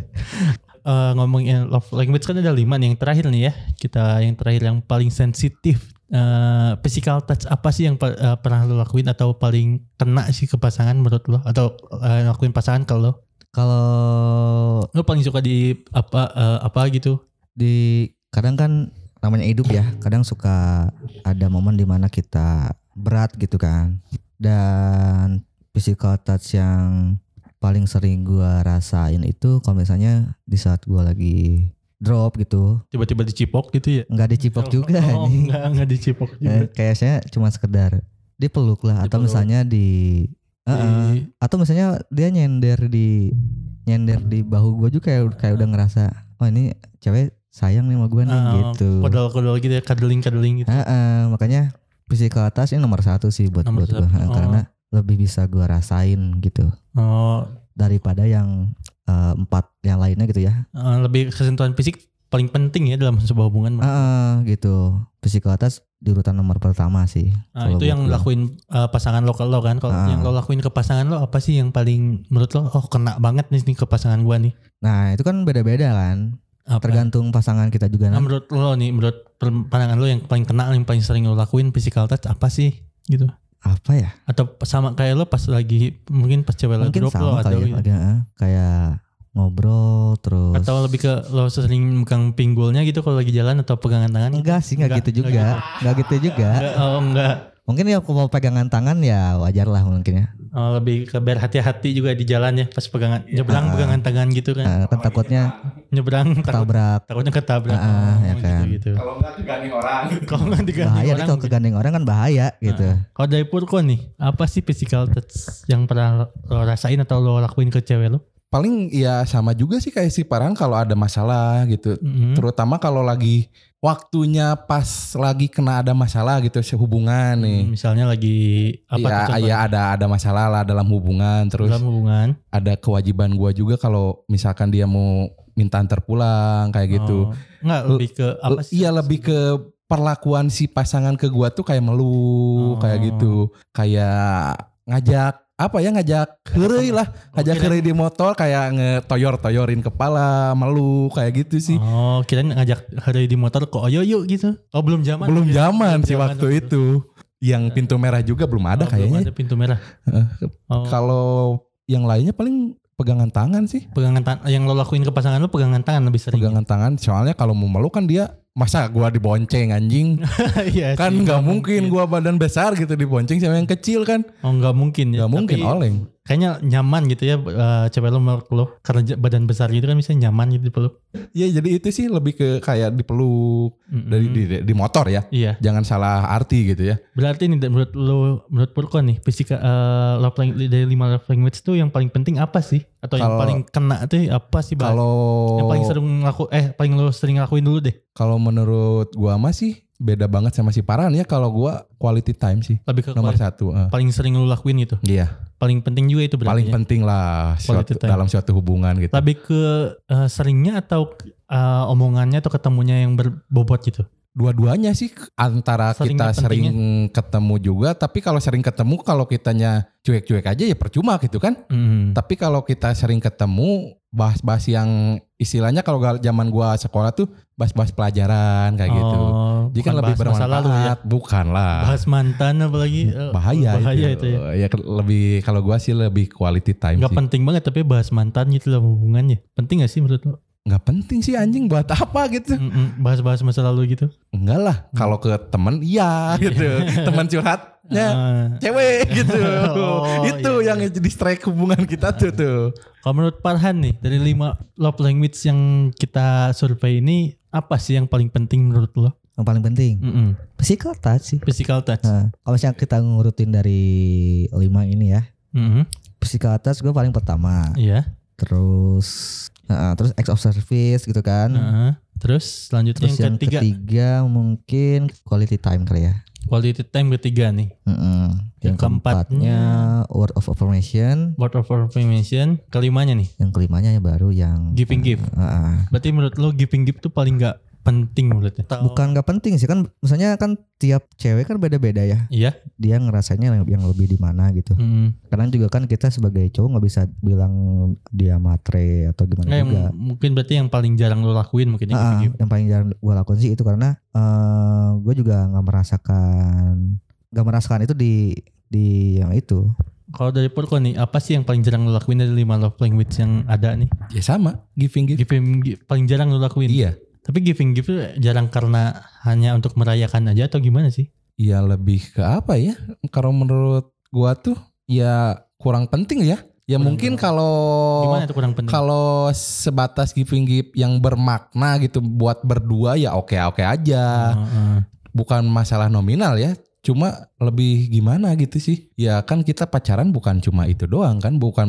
[SPEAKER 2] Eh, ngomongin love language kan ada lima nih yang terakhir nih ya. Kita yang terakhir yang paling sensitif Eh, physical touch apa sih yang eh, pernah lo lakuin atau paling kena sih ke pasangan menurut lo? Atau eh, lakuin pasangan ke lo?
[SPEAKER 3] Kalau
[SPEAKER 2] lo paling suka di apa eh, apa gitu?
[SPEAKER 3] Di kadang kan namanya hidup ya kadang suka ada momen di mana kita berat gitu kan. Dan physical touch yang paling sering gua rasain itu kalau misalnya di saat gua lagi drop gitu.
[SPEAKER 2] Tiba-tiba dicipok gitu ya?
[SPEAKER 3] Nggak dicipok juga
[SPEAKER 2] oh, enggak enggak dicipok juga.
[SPEAKER 3] Eh, kayaknya cuma sekedar dipeluk lah atau
[SPEAKER 2] Dipeluk.
[SPEAKER 3] misalnya di Eh, eh.
[SPEAKER 2] Di-
[SPEAKER 3] atau misalnya dia nyender di nyender di bahu gue juga kayak kayak udah ngerasa oh ini cewek sayang nih sama gue nih
[SPEAKER 2] ah,
[SPEAKER 3] gitu.
[SPEAKER 2] kodol-kodol gitu ya cuddling cuddling gitu.
[SPEAKER 3] Heeh, makanya physical touch ini nomor satu sih buat
[SPEAKER 2] Nomor
[SPEAKER 3] buat gue
[SPEAKER 2] oh.
[SPEAKER 3] karena lebih bisa gue rasain gitu
[SPEAKER 2] oh
[SPEAKER 3] daripada yang eh, empat yang lainnya gitu ya
[SPEAKER 2] eh, lebih kesentuhan fisik paling penting ya dalam sebuah hubungan
[SPEAKER 3] Heeh, gitu physical touch di urutan nomor pertama sih
[SPEAKER 2] Nah,
[SPEAKER 3] kalau
[SPEAKER 2] itu yang
[SPEAKER 3] gua.
[SPEAKER 2] lakuin uh, pasangan lo ke lo kan. Kalau
[SPEAKER 3] Ah.
[SPEAKER 2] yang lo lakuin ke pasangan lo apa sih yang paling menurut lo oh kena banget nih, nih ke pasangan gua nih.
[SPEAKER 3] nah itu kan beda-beda kan
[SPEAKER 2] Apa?
[SPEAKER 3] tergantung pasangan kita juga
[SPEAKER 2] Nah,
[SPEAKER 3] nah,
[SPEAKER 2] menurut lo nih, menurut pandangan lo yang paling kena yang paling sering lo lakuin physical touch apa sih gitu?
[SPEAKER 3] Apa ya
[SPEAKER 2] Atau sama kayak lo pas lagi mungkin pas cewek lo
[SPEAKER 3] mungkin
[SPEAKER 2] drop lo
[SPEAKER 3] sama
[SPEAKER 2] atau
[SPEAKER 3] kali ya agak, eh, kayak ngobrol terus
[SPEAKER 2] atau lebih ke lo sering megang pinggulnya gitu kalau lagi jalan atau pegangan tangan?
[SPEAKER 3] enggak sih enggak,
[SPEAKER 2] Enggak,
[SPEAKER 3] gitu juga enggak gitu juga [laughs]
[SPEAKER 2] Enggak, oh enggak.
[SPEAKER 3] mungkin ya kalau pegangan tangan ya wajar lah mungkin ya
[SPEAKER 2] Oh, lebih ke berhati-hati juga di jalan ya pas pegangan nyebrang
[SPEAKER 3] Ah.
[SPEAKER 2] pegangan tangan gitu kan.
[SPEAKER 3] Eh, kan takutnya
[SPEAKER 2] Nyebrang takut,
[SPEAKER 3] ketabrak
[SPEAKER 2] takutnya ketabrak.
[SPEAKER 3] Ah, ya kan.
[SPEAKER 2] gitu, gitu.
[SPEAKER 1] Kalau enggak kegandeng orang. [laughs]
[SPEAKER 2] Kalau nggak digandeng
[SPEAKER 3] bahaya
[SPEAKER 2] orang.
[SPEAKER 3] kalau kegandeng orang kan bahaya gitu
[SPEAKER 2] Kalau dari Purko nih, apa sih physical touch yang pernah lo rasain atau lo lakuin ke cewek lo?
[SPEAKER 1] Paling ya sama juga sih kayak si Parang kalau ada masalah gitu.
[SPEAKER 2] Mm-mm.
[SPEAKER 1] Terutama kalau lagi waktunya pas lagi kena ada masalah gitu hubungan nih.
[SPEAKER 2] Misalnya lagi apa
[SPEAKER 1] Iya,
[SPEAKER 2] tuh,
[SPEAKER 1] ya ada ada masalah lah dalam hubungan terus
[SPEAKER 2] dalam hubungan
[SPEAKER 1] ada kewajiban gua juga kalau misalkan dia mau minta antar pulang kayak gitu.
[SPEAKER 2] Oh, enggak lebih ke apa sih?
[SPEAKER 1] Iya lebih ke perlakuan si pasangan ke gua tuh kayak meluk
[SPEAKER 2] Oh.
[SPEAKER 1] kayak gitu. Kayak ngajak apa ya ngajak heureuy lah, ngajak
[SPEAKER 2] kirain-
[SPEAKER 1] heureuy di motor kayak ngetoyor-toyorin kepala, meluk kayak gitu sih.
[SPEAKER 2] Oh, kirain ngajak hari di motor kok ayo yuk gitu. Oh, belum zaman.
[SPEAKER 1] belum
[SPEAKER 2] ya?
[SPEAKER 1] zaman
[SPEAKER 2] Belum
[SPEAKER 1] sih waktu
[SPEAKER 2] waktu
[SPEAKER 1] itu. Yang pintu merah juga belum ada
[SPEAKER 2] Oh, belum
[SPEAKER 1] kayaknya.
[SPEAKER 2] ada pintu merah. Oh,
[SPEAKER 1] Kalau yang lainnya paling pegangan tangan sih.
[SPEAKER 2] pegangan tangan yang lo lakuin ke pasangan lo pegangan tangan lebih sering.
[SPEAKER 1] Pegangan tangan soalnya kalau mau meluk kan dia masa gua dibonceng anjing [laughs]
[SPEAKER 2] Iya
[SPEAKER 1] kan nggak mungkin gua badan besar gitu dibonceng sama yang kecil kan
[SPEAKER 2] Oh, nggak mungkin ya.
[SPEAKER 1] nggak mungkin
[SPEAKER 2] Tapi
[SPEAKER 1] oleng
[SPEAKER 2] Kayaknya nyaman gitu ya eh, cewek lo meluk lo karena badan besar gitu kan bisa nyaman gitu dipeluk.
[SPEAKER 1] Iya jadi itu sih lebih ke kayak dipeluk
[SPEAKER 2] Mm-mm.
[SPEAKER 1] dari di, di motor ya
[SPEAKER 2] Iya.
[SPEAKER 1] jangan salah arti gitu ya
[SPEAKER 2] Berarti nih menurut lo menurut Purko nih fisika eh, love language dari lima love language itu yang paling penting apa sih? Atau yang
[SPEAKER 1] Kalau-
[SPEAKER 2] paling kena tuh apa sih Bang?
[SPEAKER 1] kalau
[SPEAKER 2] yang paling sering ngaku eh paling lo sering ngelakuin dulu deh.
[SPEAKER 1] kalau menurut gua mah sih beda banget sama si Paran ya kalau gua quality time sih
[SPEAKER 2] Lebih ke
[SPEAKER 1] nomor
[SPEAKER 2] quality-
[SPEAKER 1] satu eh.
[SPEAKER 2] paling sering lo lakuin gitu.
[SPEAKER 1] iya
[SPEAKER 2] Paling penting juga itu berarti.
[SPEAKER 1] paling
[SPEAKER 2] ya?
[SPEAKER 1] penting lah
[SPEAKER 2] Quality
[SPEAKER 1] suatu,
[SPEAKER 2] time.
[SPEAKER 1] dalam suatu hubungan gitu
[SPEAKER 2] Lebih ke eh, seringnya atau eh, omongannya atau ketemunya yang berbobot gitu.
[SPEAKER 1] Dua-duanya sih antara
[SPEAKER 2] Sering
[SPEAKER 1] kita
[SPEAKER 2] nggak
[SPEAKER 1] sering ketemu juga tapi kalau sering ketemu kalau kitanya cuek-cuek aja ya percuma gitu kan
[SPEAKER 2] Hmm.
[SPEAKER 1] tapi kalau kita sering ketemu bahas-bahas yang istilahnya kalau zaman gua sekolah tuh bahas-bahas pelajaran kayak gitu
[SPEAKER 2] Oh,
[SPEAKER 1] jadi kan lebih bermanfaat
[SPEAKER 2] lalu ya.
[SPEAKER 1] bukan lah
[SPEAKER 2] Bahas mantan apalagi eh,
[SPEAKER 1] bahaya,
[SPEAKER 2] bahaya
[SPEAKER 1] itu,
[SPEAKER 2] itu ya.
[SPEAKER 1] ya lebih kalau gua sih lebih quality time
[SPEAKER 2] Gak
[SPEAKER 1] sih
[SPEAKER 2] penting banget tapi bahas mantan gitu lah hubungannya. Penting gak sih menurut lo?
[SPEAKER 1] Nggak penting sih anjing buat apa gitu
[SPEAKER 2] Bahas-bahas masa lalu gitu.
[SPEAKER 1] enggak lah kalau ke temen iya [laughs] gitu teman curhatnya
[SPEAKER 2] Ah.
[SPEAKER 1] cewek gitu. [laughs]
[SPEAKER 2] Oh,
[SPEAKER 1] itu
[SPEAKER 2] iya,
[SPEAKER 1] yang jadi strike hubungan kita tuh tuh.
[SPEAKER 2] Kalau menurut Farhan nih dari lima love language yang kita survei ini apa sih yang paling penting menurut lo?
[SPEAKER 3] yang paling penting
[SPEAKER 2] Mm-mm.
[SPEAKER 3] physical touch sih
[SPEAKER 2] Physical touch.
[SPEAKER 3] nah, kalau misalnya kita ngurutin dari lima ini ya
[SPEAKER 2] Mm-mm.
[SPEAKER 3] physical touch gue paling pertama
[SPEAKER 2] Iya.
[SPEAKER 3] terus nah, terus acts of service gitu kan
[SPEAKER 2] Heeh. Terus selanjutnya
[SPEAKER 3] terus
[SPEAKER 2] yang
[SPEAKER 3] yang
[SPEAKER 2] ketiga
[SPEAKER 3] ketiga mungkin quality time kali ya
[SPEAKER 2] quality time ketiga nih.
[SPEAKER 3] Mm-mm.
[SPEAKER 2] Yang
[SPEAKER 3] yang keempatnya word of affirmation
[SPEAKER 2] Word of affirmation. Kelimanya nih
[SPEAKER 3] yang kelimanya ya baru yang
[SPEAKER 2] giving gift.
[SPEAKER 3] Ah,
[SPEAKER 2] Berarti menurut lo giving gift tuh paling nggak penting menurutnya? Atau-
[SPEAKER 3] bukan gak penting sih kan misalnya kan tiap cewek kan beda-beda ya
[SPEAKER 2] Iya.
[SPEAKER 3] dia ngerasainnya yang, yang lebih di mana gitu
[SPEAKER 2] Hmm.
[SPEAKER 3] kadang juga kan kita sebagai cowok nggak bisa bilang dia matre atau gimana
[SPEAKER 2] Nggak, yang
[SPEAKER 3] juga
[SPEAKER 2] mungkin berarti yang paling jarang lo lakuin mungkin ya
[SPEAKER 3] Ah,
[SPEAKER 2] giving
[SPEAKER 3] yang paling jarang gue lakukan sih itu karena eh gue juga nggak merasakan nggak merasakan itu di di yang itu
[SPEAKER 2] Kalau dari Purko nih, apa sih yang paling jarang lo lakuin dari lima love language yang ada nih?
[SPEAKER 1] Ya sama, giving gift.
[SPEAKER 2] Giving gift paling jarang lo lakuin.
[SPEAKER 1] Iya.
[SPEAKER 2] Tapi giving gift tuh jarang karena hanya untuk merayakan aja atau gimana sih?
[SPEAKER 1] Ya lebih ke apa ya? Kalau menurut gua tuh ya kurang penting ya. Ya
[SPEAKER 2] Kurang
[SPEAKER 1] mungkin kalau
[SPEAKER 2] Gimana itu kurang penting?
[SPEAKER 1] kalau sebatas giving gift yang bermakna gitu buat berdua ya oke-oke aja.
[SPEAKER 2] Heeh.
[SPEAKER 1] Bukan masalah nominal ya. Cuma lebih gimana gitu sih. Ya kan kita pacaran bukan cuma itu doang kan, bukan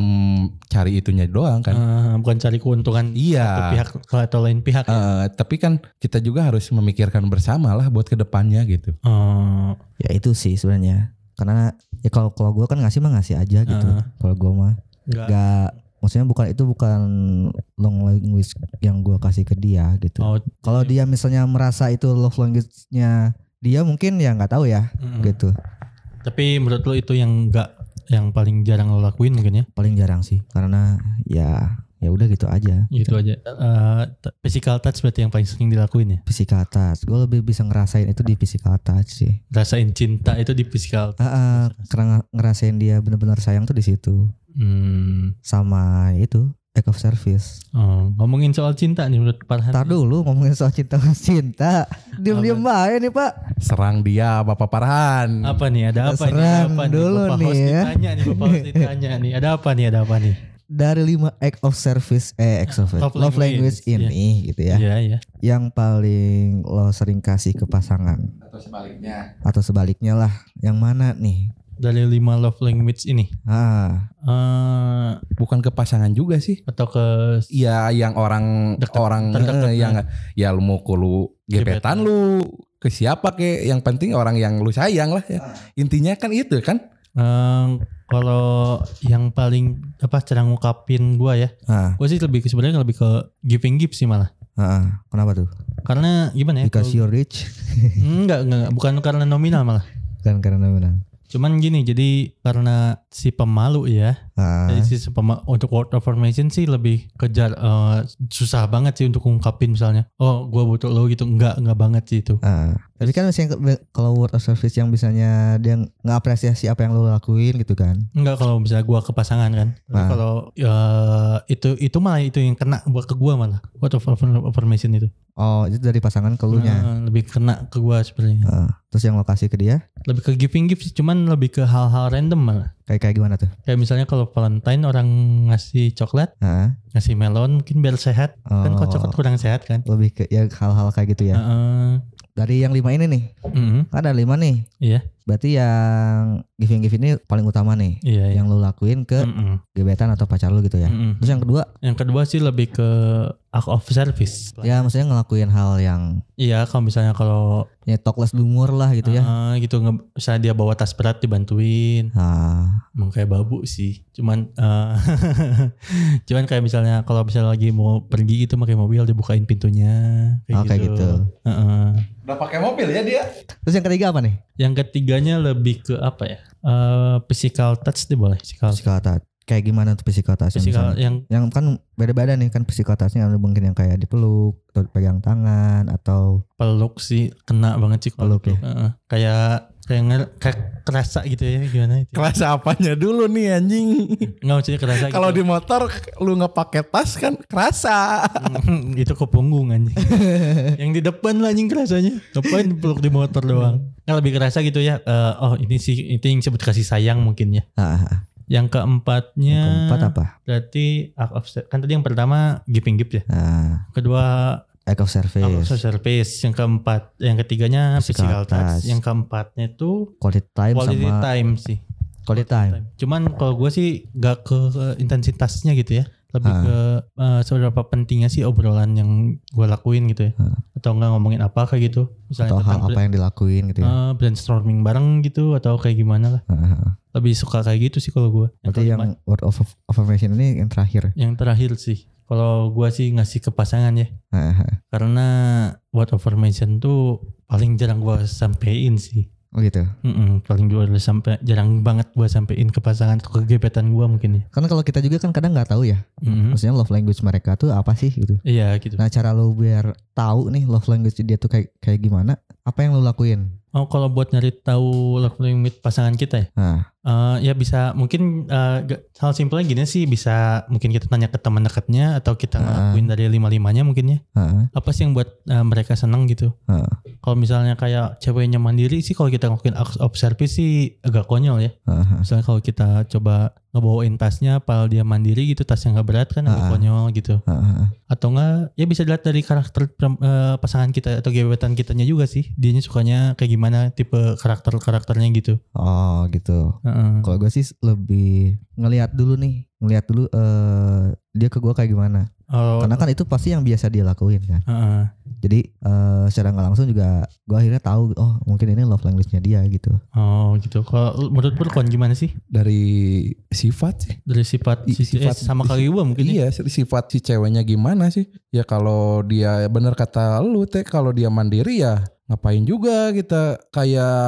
[SPEAKER 1] cari itunya doang kan.
[SPEAKER 2] Eh, bukan cari keuntungan
[SPEAKER 1] Iya.
[SPEAKER 2] satu pihak atau lain pihak. ya?
[SPEAKER 1] Eh, tapi kan kita juga harus memikirkan bersama lah buat ke depannya gitu.
[SPEAKER 2] Oh,
[SPEAKER 3] ya itu sih sebenarnya karena ya kalau kalau gue kan ngasih mah ngasih aja gitu
[SPEAKER 2] Ah.
[SPEAKER 3] kalau gue mah
[SPEAKER 2] enggak.
[SPEAKER 3] nggak maksudnya bukan itu bukan long language yang gue kasih ke dia gitu
[SPEAKER 2] Oh,
[SPEAKER 3] kalau dia misalnya merasa itu love language-nya dia mungkin ya nggak tahu ya
[SPEAKER 2] mm.
[SPEAKER 3] gitu
[SPEAKER 2] Tapi menurut lo itu yang enggak yang paling jarang lo lakuin mungkin ya?
[SPEAKER 3] paling jarang sih karena ya ya udah gitu aja.
[SPEAKER 2] Gitu aja. T- physical touch berarti yang paling sering dilakuin ya.
[SPEAKER 3] Physical touch, gue lebih bisa ngerasain itu di physical touch sih.
[SPEAKER 2] Rasain cinta itu di physical. touch.
[SPEAKER 3] Ah, karena ngerasain dia bener-bener sayang tuh di situ.
[SPEAKER 2] Hmm.
[SPEAKER 3] Sama itu act of service.
[SPEAKER 2] Oh, ngomongin soal cinta nih menurut Farhan.
[SPEAKER 3] Ntar dulu ngomongin soal cinta cinta. Diem-diem aja nih pak.
[SPEAKER 1] Serang dia Bapak Parhan.
[SPEAKER 2] Apa nih? Ada apa nih? Ada
[SPEAKER 3] Serang
[SPEAKER 2] apa nih?
[SPEAKER 3] dulu
[SPEAKER 2] Bapak
[SPEAKER 3] nih
[SPEAKER 2] host
[SPEAKER 3] ya.
[SPEAKER 2] ditanya nih, Bapak host [laughs] ditanya nih. Ada apa nih? Ada apa nih?
[SPEAKER 3] Dari lima act of service, eh act of
[SPEAKER 2] Love
[SPEAKER 3] love,
[SPEAKER 2] language,
[SPEAKER 3] language, ini gitu ya.
[SPEAKER 2] Iya, iya.
[SPEAKER 3] Yang paling lo sering kasih ke pasangan
[SPEAKER 1] Atau sebaliknya.
[SPEAKER 3] atau sebaliknya lah. Yang mana nih?
[SPEAKER 2] Dari lima love language ini.
[SPEAKER 3] Ah,
[SPEAKER 2] eh
[SPEAKER 1] Bukan ke pasangan juga sih.
[SPEAKER 2] atau ke
[SPEAKER 1] Ya yang orang
[SPEAKER 2] Deket-
[SPEAKER 1] orang eh, yang ya lu mau ke lu gebetan
[SPEAKER 2] Gebetan.
[SPEAKER 1] lu ke siapa ke yang penting orang yang lu sayang lah ya. Intinya kan itu kan.
[SPEAKER 2] eh, kalau yang paling apa cara ngungkapin gua ya.
[SPEAKER 3] ah,
[SPEAKER 2] Gue sih lebih ke sebenarnya lebih ke giving gift sih malah.
[SPEAKER 3] ah, ah. Kenapa tuh?
[SPEAKER 2] Karena gimana ya?
[SPEAKER 3] Because you're rich,
[SPEAKER 2] enggak, [laughs] enggak, enggak, bukan karena nominal malah.
[SPEAKER 3] kan karena nominal.
[SPEAKER 2] Cuman gini, jadi karena si pemalu ya,
[SPEAKER 3] Ah,
[SPEAKER 2] Dari sisi pema- untuk word affirmation sih lebih kejar eh, susah banget sih untuk ngungkapin misalnya. Oh, gua butuh lo gitu. Enggak, enggak banget sih itu.
[SPEAKER 3] ah. Tapi kan ke- kalau word of service yang misalnya dia ngapresiasi apa yang lo lakuin gitu kan.
[SPEAKER 2] Enggak kalau misalnya gua ke pasangan kan. Tapi
[SPEAKER 3] Ah.
[SPEAKER 2] kalau ya, itu itu malah itu yang kena buat ke gua malah. Word of affirm- affirmation itu.
[SPEAKER 3] Oh, itu dari pasangan ke lu nya.
[SPEAKER 2] Eh, lebih kena ke gua sebenarnya.
[SPEAKER 3] Ah, terus yang lo kasih ke dia
[SPEAKER 2] Lebih ke giving gift sih, cuman lebih ke hal-hal random malah.
[SPEAKER 3] Kayak kayak gimana tuh?
[SPEAKER 2] Kayak misalnya kalau Valentine orang ngasih coklat,
[SPEAKER 3] Ah,
[SPEAKER 2] ngasih melon mungkin biar sehat. Kan kalau
[SPEAKER 3] Oh.
[SPEAKER 2] coklat kurang sehat kan.
[SPEAKER 3] lebih ke ya hal-hal kayak gitu ya.
[SPEAKER 2] Heeh.
[SPEAKER 3] Dari yang lima ini nih,
[SPEAKER 2] Mm-mm.
[SPEAKER 3] kan ada lima nih.
[SPEAKER 2] Iya.
[SPEAKER 3] Berarti yang giving gift ini paling utama nih.
[SPEAKER 2] Iya, iya.
[SPEAKER 3] Yang lo lakuin ke
[SPEAKER 2] Mm-mm.
[SPEAKER 3] gebetan atau pacar lo gitu ya.
[SPEAKER 2] Mm-mm.
[SPEAKER 3] Terus yang kedua,
[SPEAKER 2] Yang kedua sih lebih ke act of service.
[SPEAKER 3] ya maksudnya ngelakuin hal yang
[SPEAKER 2] Iya, kalau misalnya kalau
[SPEAKER 3] ya talkless lumur lah gitu ya.
[SPEAKER 2] eh, gitu nge- misalnya dia bawa tas berat dibantuin,
[SPEAKER 3] Ah,
[SPEAKER 2] emang kayak babu sih. Cuman eh, [laughs] cuman kayak misalnya kalau misalnya lagi mau pergi itu pakai mobil dibukain pintunya
[SPEAKER 3] oh, kayak gitu.
[SPEAKER 2] Heeh.
[SPEAKER 1] Udah pakai mobil ya dia.
[SPEAKER 3] Terus yang ketiga apa nih?
[SPEAKER 2] Yang ketiganya lebih ke apa ya? Eh physical touch deh boleh, physical.
[SPEAKER 3] Physical touch. Kayak gimana tuh physical touch? yang
[SPEAKER 2] yang
[SPEAKER 3] kan beda-beda nih kan touchnya ada mungkin yang kayak dipeluk atau pegang tangan atau
[SPEAKER 2] peluk sih kena banget sih
[SPEAKER 3] Peluk ya?
[SPEAKER 2] Heeh. kayak kayak, nger- kayak kerasa gitu ya gimana itu?
[SPEAKER 1] Kerasa apanya dulu nih anjing.
[SPEAKER 2] Enggak maksudnya kerasa
[SPEAKER 1] Kalau
[SPEAKER 2] gitu.
[SPEAKER 1] di motor lu nggak pakai tas kan kerasa.
[SPEAKER 2] itu ke punggung anjing. [laughs] yang di depan lah anjing kerasanya. Ngapain peluk di motor doang. Nggak lebih kerasa gitu ya. Eh, oh ini sih itu yang disebut kasih sayang mungkin ya. Yang keempatnya
[SPEAKER 3] Yang keempat apa?
[SPEAKER 2] berarti act of kan tadi yang pertama giving gift ya.
[SPEAKER 3] Ah,
[SPEAKER 2] Kedua
[SPEAKER 3] act of
[SPEAKER 2] act
[SPEAKER 3] service,
[SPEAKER 2] of service. Yang keempat, yang ketiganya
[SPEAKER 3] Physical
[SPEAKER 2] physical touch.
[SPEAKER 3] touch.
[SPEAKER 2] Yang keempatnya itu
[SPEAKER 3] quality time
[SPEAKER 2] quality
[SPEAKER 3] sama
[SPEAKER 2] time sih.
[SPEAKER 3] quality time.
[SPEAKER 2] Cuman kalau gue sih gak ke intensitasnya gitu ya. Lebih
[SPEAKER 3] Ah.
[SPEAKER 2] ke eh, seberapa pentingnya sih obrolan yang gue lakuin gitu ya.
[SPEAKER 3] Ah.
[SPEAKER 2] Atau enggak ngomongin apa kayak gitu. Misalnya
[SPEAKER 3] atau hal
[SPEAKER 2] tentang
[SPEAKER 3] apa yang dilakuin gitu ya.
[SPEAKER 2] eh, brainstorming bareng gitu atau kayak gimana lah.
[SPEAKER 3] Ah, ah.
[SPEAKER 2] Lebih suka kayak gitu sih kalau gue.
[SPEAKER 3] Berarti yang word of affirmation ini yang terakhir.
[SPEAKER 2] yang terakhir sih. Kalau gue sih ngasih ke pasangan ya.
[SPEAKER 3] Ah.
[SPEAKER 2] Karena word of affirmation tuh paling jarang gue sampein sih.
[SPEAKER 3] Oh gitu.
[SPEAKER 2] Mm-mm, paling gue sampai jarang banget gue sampein ke pasangan atau ke gebetan gue mungkin ya.
[SPEAKER 3] Karena kalau kita juga kan kadang nggak tahu ya.
[SPEAKER 2] Mm-mm.
[SPEAKER 3] Maksudnya love language mereka tuh apa sih gitu.
[SPEAKER 2] Iya gitu.
[SPEAKER 3] Nah cara lo biar tahu nih love language dia tuh kayak kayak gimana? Apa yang lo lakuin?
[SPEAKER 2] Oh kalau buat nyari tahu love language pasangan kita ya,
[SPEAKER 3] Nah,
[SPEAKER 2] Eh, ya bisa mungkin ga- hal simpelnya gini sih bisa mungkin kita tanya ke teman dekatnya atau kita ngelakuin dari lima limanya mungkin ya.
[SPEAKER 3] ah,
[SPEAKER 2] Apa sih yang buat eh, mereka senang gitu?
[SPEAKER 3] ah,
[SPEAKER 2] Kalau misalnya kayak ceweknya mandiri sih kalau kita ngelakuin acts of service sih agak konyol ya.
[SPEAKER 3] ah.
[SPEAKER 2] Misalnya kalau kita coba ngebawain tasnya, padahal dia mandiri gitu, tasnya nggak berat kan agak
[SPEAKER 3] Ah.
[SPEAKER 2] konyol gitu.
[SPEAKER 3] Ah.
[SPEAKER 2] Atau enggak ya bisa dilihat dari karakter eh, pasangan kita atau gebetan kitanya juga sih. Dianya sukanya kayak gimana tipe karakter-karakternya gitu.
[SPEAKER 3] Oh gitu.
[SPEAKER 2] Heeh.
[SPEAKER 3] Kalau gue sih lebih ngelihat dulu nih, ngelihat dulu eh dia ke gue kayak gimana.
[SPEAKER 2] Oh,
[SPEAKER 3] Karena kan itu pasti yang biasa dia lakuin kan.
[SPEAKER 2] heeh.
[SPEAKER 3] Jadi eh secara nggak langsung juga gue akhirnya tahu oh mungkin ini love language-nya dia gitu.
[SPEAKER 2] Oh gitu. Kalau lu- menurut Purkon gimana sih
[SPEAKER 1] Dari sifat sih.
[SPEAKER 2] dari sifat,
[SPEAKER 1] I-
[SPEAKER 2] si,
[SPEAKER 1] sifat-
[SPEAKER 2] eh, sama kali gua mungkin ya?
[SPEAKER 1] Iya, sifat si ceweknya gimana sih? Ya kalau dia bener kata lu teh kalau dia mandiri ya ngapain juga kita kayak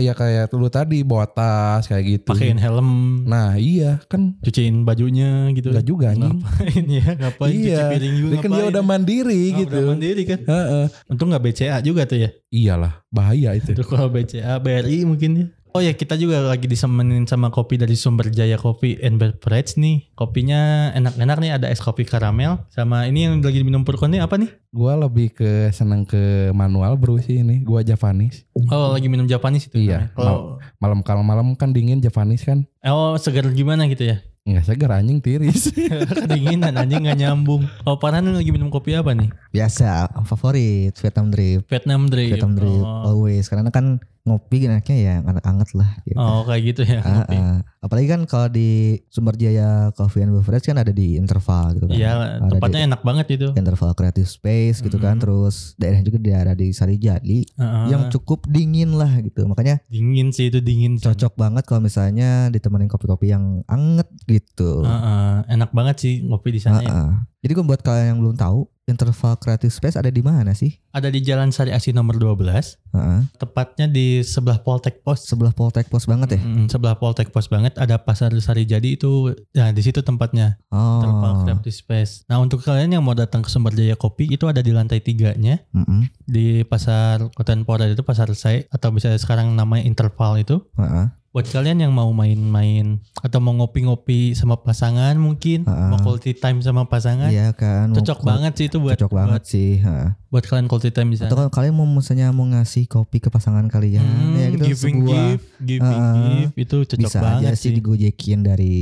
[SPEAKER 1] ya kayak dulu tadi bawa tas kayak gitu.
[SPEAKER 2] Pakein helm,
[SPEAKER 1] Nah iya kan
[SPEAKER 2] cuciin bajunya gitu.
[SPEAKER 1] enggak juga anjing.
[SPEAKER 2] Ngapain ya? Ngapain
[SPEAKER 1] Iya.
[SPEAKER 2] cuci piring juga
[SPEAKER 1] kan dia udah mandiri
[SPEAKER 2] Oh,
[SPEAKER 1] gitu.
[SPEAKER 2] Udah mandiri kan.
[SPEAKER 1] Heeh.
[SPEAKER 2] Untung nggak BCA juga tuh ya.
[SPEAKER 1] Iyalah bahaya itu.
[SPEAKER 2] Itu kalau BCA, BRI mungkin ya. Oh ya kita juga lagi disemenin sama kopi dari Sumber Jaya Kopi and Beverage nih. Kopinya enak-enak nih ada es kopi karamel. Sama ini yang lagi diminum Purkon nih apa nih?
[SPEAKER 1] Gua lebih ke seneng ke manual bro sih ini. Gua Japanese.
[SPEAKER 2] Oh lagi minum Japanese itu.
[SPEAKER 1] Iya.
[SPEAKER 2] Kalau
[SPEAKER 1] Malam kalau malam kan dingin Japanese kan.
[SPEAKER 2] oh segar gimana gitu ya?
[SPEAKER 1] Enggak segar anjing tiris. [laughs]
[SPEAKER 2] Kedinginan anjing nggak nyambung. Oh Farhan lagi minum kopi apa nih?
[SPEAKER 3] Biasa favorit Vietnam Drip.
[SPEAKER 2] Vietnam Drip.
[SPEAKER 3] Vietnam Drip
[SPEAKER 2] Oh,
[SPEAKER 3] always karena kan ngopi enaknya ya anget-anget lah gitu.
[SPEAKER 2] oh kayak gitu ya.
[SPEAKER 3] Ah,
[SPEAKER 2] kopi.
[SPEAKER 3] ah. Apalagi kan kalau di Sumber Jaya Coffee and Beverage kan ada di interval gitu kan.
[SPEAKER 2] Iya
[SPEAKER 3] Ada
[SPEAKER 2] tempatnya enak banget itu.
[SPEAKER 3] di interval creative space gitu kan.
[SPEAKER 2] Mhm.
[SPEAKER 3] Terus daerahnya juga daerah di Sarijadi
[SPEAKER 2] Heeh.
[SPEAKER 3] yang cukup dingin lah gitu. Makanya
[SPEAKER 2] dingin sih itu dingin.
[SPEAKER 3] cocok banget kalau misalnya ditemenin kopi-kopi yang anget gitu.
[SPEAKER 2] Heeh, enak banget sih ngopi di sana. ya.
[SPEAKER 3] Ah, ah. Jadi kalau buat kalian yang belum tahu, interval creative space ada di mana sih?
[SPEAKER 2] Ada di Jalan Sari Asih nomor 12,
[SPEAKER 3] Heeh.
[SPEAKER 2] tepatnya di sebelah Poltek Pos.
[SPEAKER 3] Sebelah Poltek Pos banget ya.
[SPEAKER 2] Mm, sebelah Poltek Pos banget ada Pasar Sari Jadi itu ya di situ tempatnya Interval
[SPEAKER 3] Oh.
[SPEAKER 2] Creative Space. Nah, untuk kalian yang mau datang ke Sumber Jaya Kopi itu ada di lantai tiganya
[SPEAKER 3] Mm-mm.
[SPEAKER 2] di Pasar Kota Pora itu Pasar Sai atau bisa sekarang namanya Interval itu.
[SPEAKER 3] Heeh.
[SPEAKER 2] Buat kalian yang mau main-main atau mau ngopi-ngopi sama pasangan mungkin,
[SPEAKER 3] Ah.
[SPEAKER 2] mau quality time sama pasangan,
[SPEAKER 3] Iya kan. mau
[SPEAKER 2] cocok
[SPEAKER 3] kul-
[SPEAKER 2] banget sih itu buat
[SPEAKER 3] Cocok banget
[SPEAKER 2] buat,
[SPEAKER 3] sih. heeh.
[SPEAKER 2] buat kalian quality time di sana.
[SPEAKER 3] Atau kalau kalian mau misalnya mau ngasih kopi ke pasangan kalian,
[SPEAKER 2] Hmm,
[SPEAKER 3] ya gitu
[SPEAKER 2] giving
[SPEAKER 3] sebuah
[SPEAKER 2] gift, giving
[SPEAKER 3] Ah,
[SPEAKER 2] gift itu cocok
[SPEAKER 3] bisa
[SPEAKER 2] banget
[SPEAKER 3] aja
[SPEAKER 2] sih
[SPEAKER 3] digojekin dari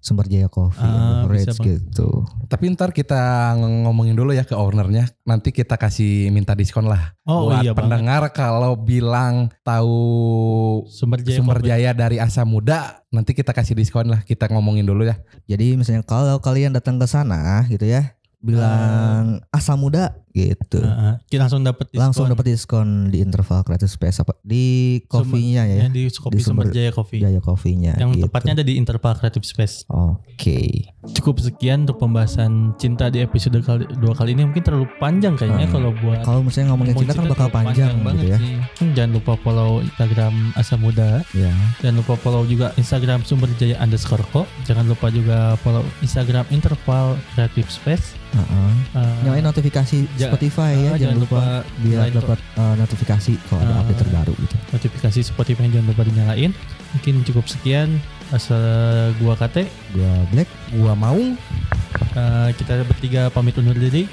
[SPEAKER 3] Sumber Jaya Coffee
[SPEAKER 2] Ah,
[SPEAKER 3] gitu.
[SPEAKER 1] Tapi ntar kita ngomongin dulu ya ke ownernya. Nanti kita kasih minta diskon lah.
[SPEAKER 2] Oh
[SPEAKER 1] buat
[SPEAKER 2] iya banget.
[SPEAKER 1] pendengar kalau bilang tahu
[SPEAKER 2] Sumber Jaya
[SPEAKER 1] sumber jaya dari asa muda, nanti kita kasih diskon lah. Kita ngomongin dulu ya.
[SPEAKER 3] Jadi misalnya kalau kalian datang ke sana gitu ya, bilang asam muda gitu.
[SPEAKER 2] Ah. kita langsung dapat diskon.
[SPEAKER 3] Langsung dapat diskon di interval creative space apa di kopinya
[SPEAKER 2] ya,
[SPEAKER 3] ya,
[SPEAKER 2] di kopi
[SPEAKER 3] Di
[SPEAKER 2] Sumber
[SPEAKER 3] Sumber
[SPEAKER 2] Jaya Coffee.
[SPEAKER 3] Jaya Coffee-nya
[SPEAKER 2] yang
[SPEAKER 3] gitu.
[SPEAKER 2] tepatnya ada di Interval Creative Space.
[SPEAKER 3] Oke.
[SPEAKER 2] Cukup sekian untuk pembahasan cinta di episode kali, dua kali ini mungkin terlalu panjang kayaknya
[SPEAKER 3] Hmm.
[SPEAKER 2] kalau buat
[SPEAKER 3] Kalau misalnya ngomongin
[SPEAKER 2] ngomongin
[SPEAKER 3] cinta kan bakal panjang,
[SPEAKER 2] banget
[SPEAKER 3] gitu ya.
[SPEAKER 2] sih. Hmm, Jangan lupa follow Instagram Asa Muda.
[SPEAKER 3] Ya.
[SPEAKER 2] Jangan lupa follow juga Instagram Sumber Jaya underscore ko. Jangan lupa juga follow Instagram Interval Creative Space.
[SPEAKER 3] Heeh.
[SPEAKER 2] Uh,
[SPEAKER 3] Nyalain notifikasi Spotify ya,
[SPEAKER 2] ah,
[SPEAKER 3] jangan lupa biar
[SPEAKER 2] nyalain
[SPEAKER 3] dapat uh, notifikasi kalau ada
[SPEAKER 2] Ah.
[SPEAKER 3] update terbaru gitu.
[SPEAKER 2] notifikasi Spotify jangan lupa dinyalain. Mungkin cukup sekian. Asal gua kate,
[SPEAKER 3] Gua Black
[SPEAKER 1] Gua mau
[SPEAKER 2] Uh, kita bertiga pamit undur diri.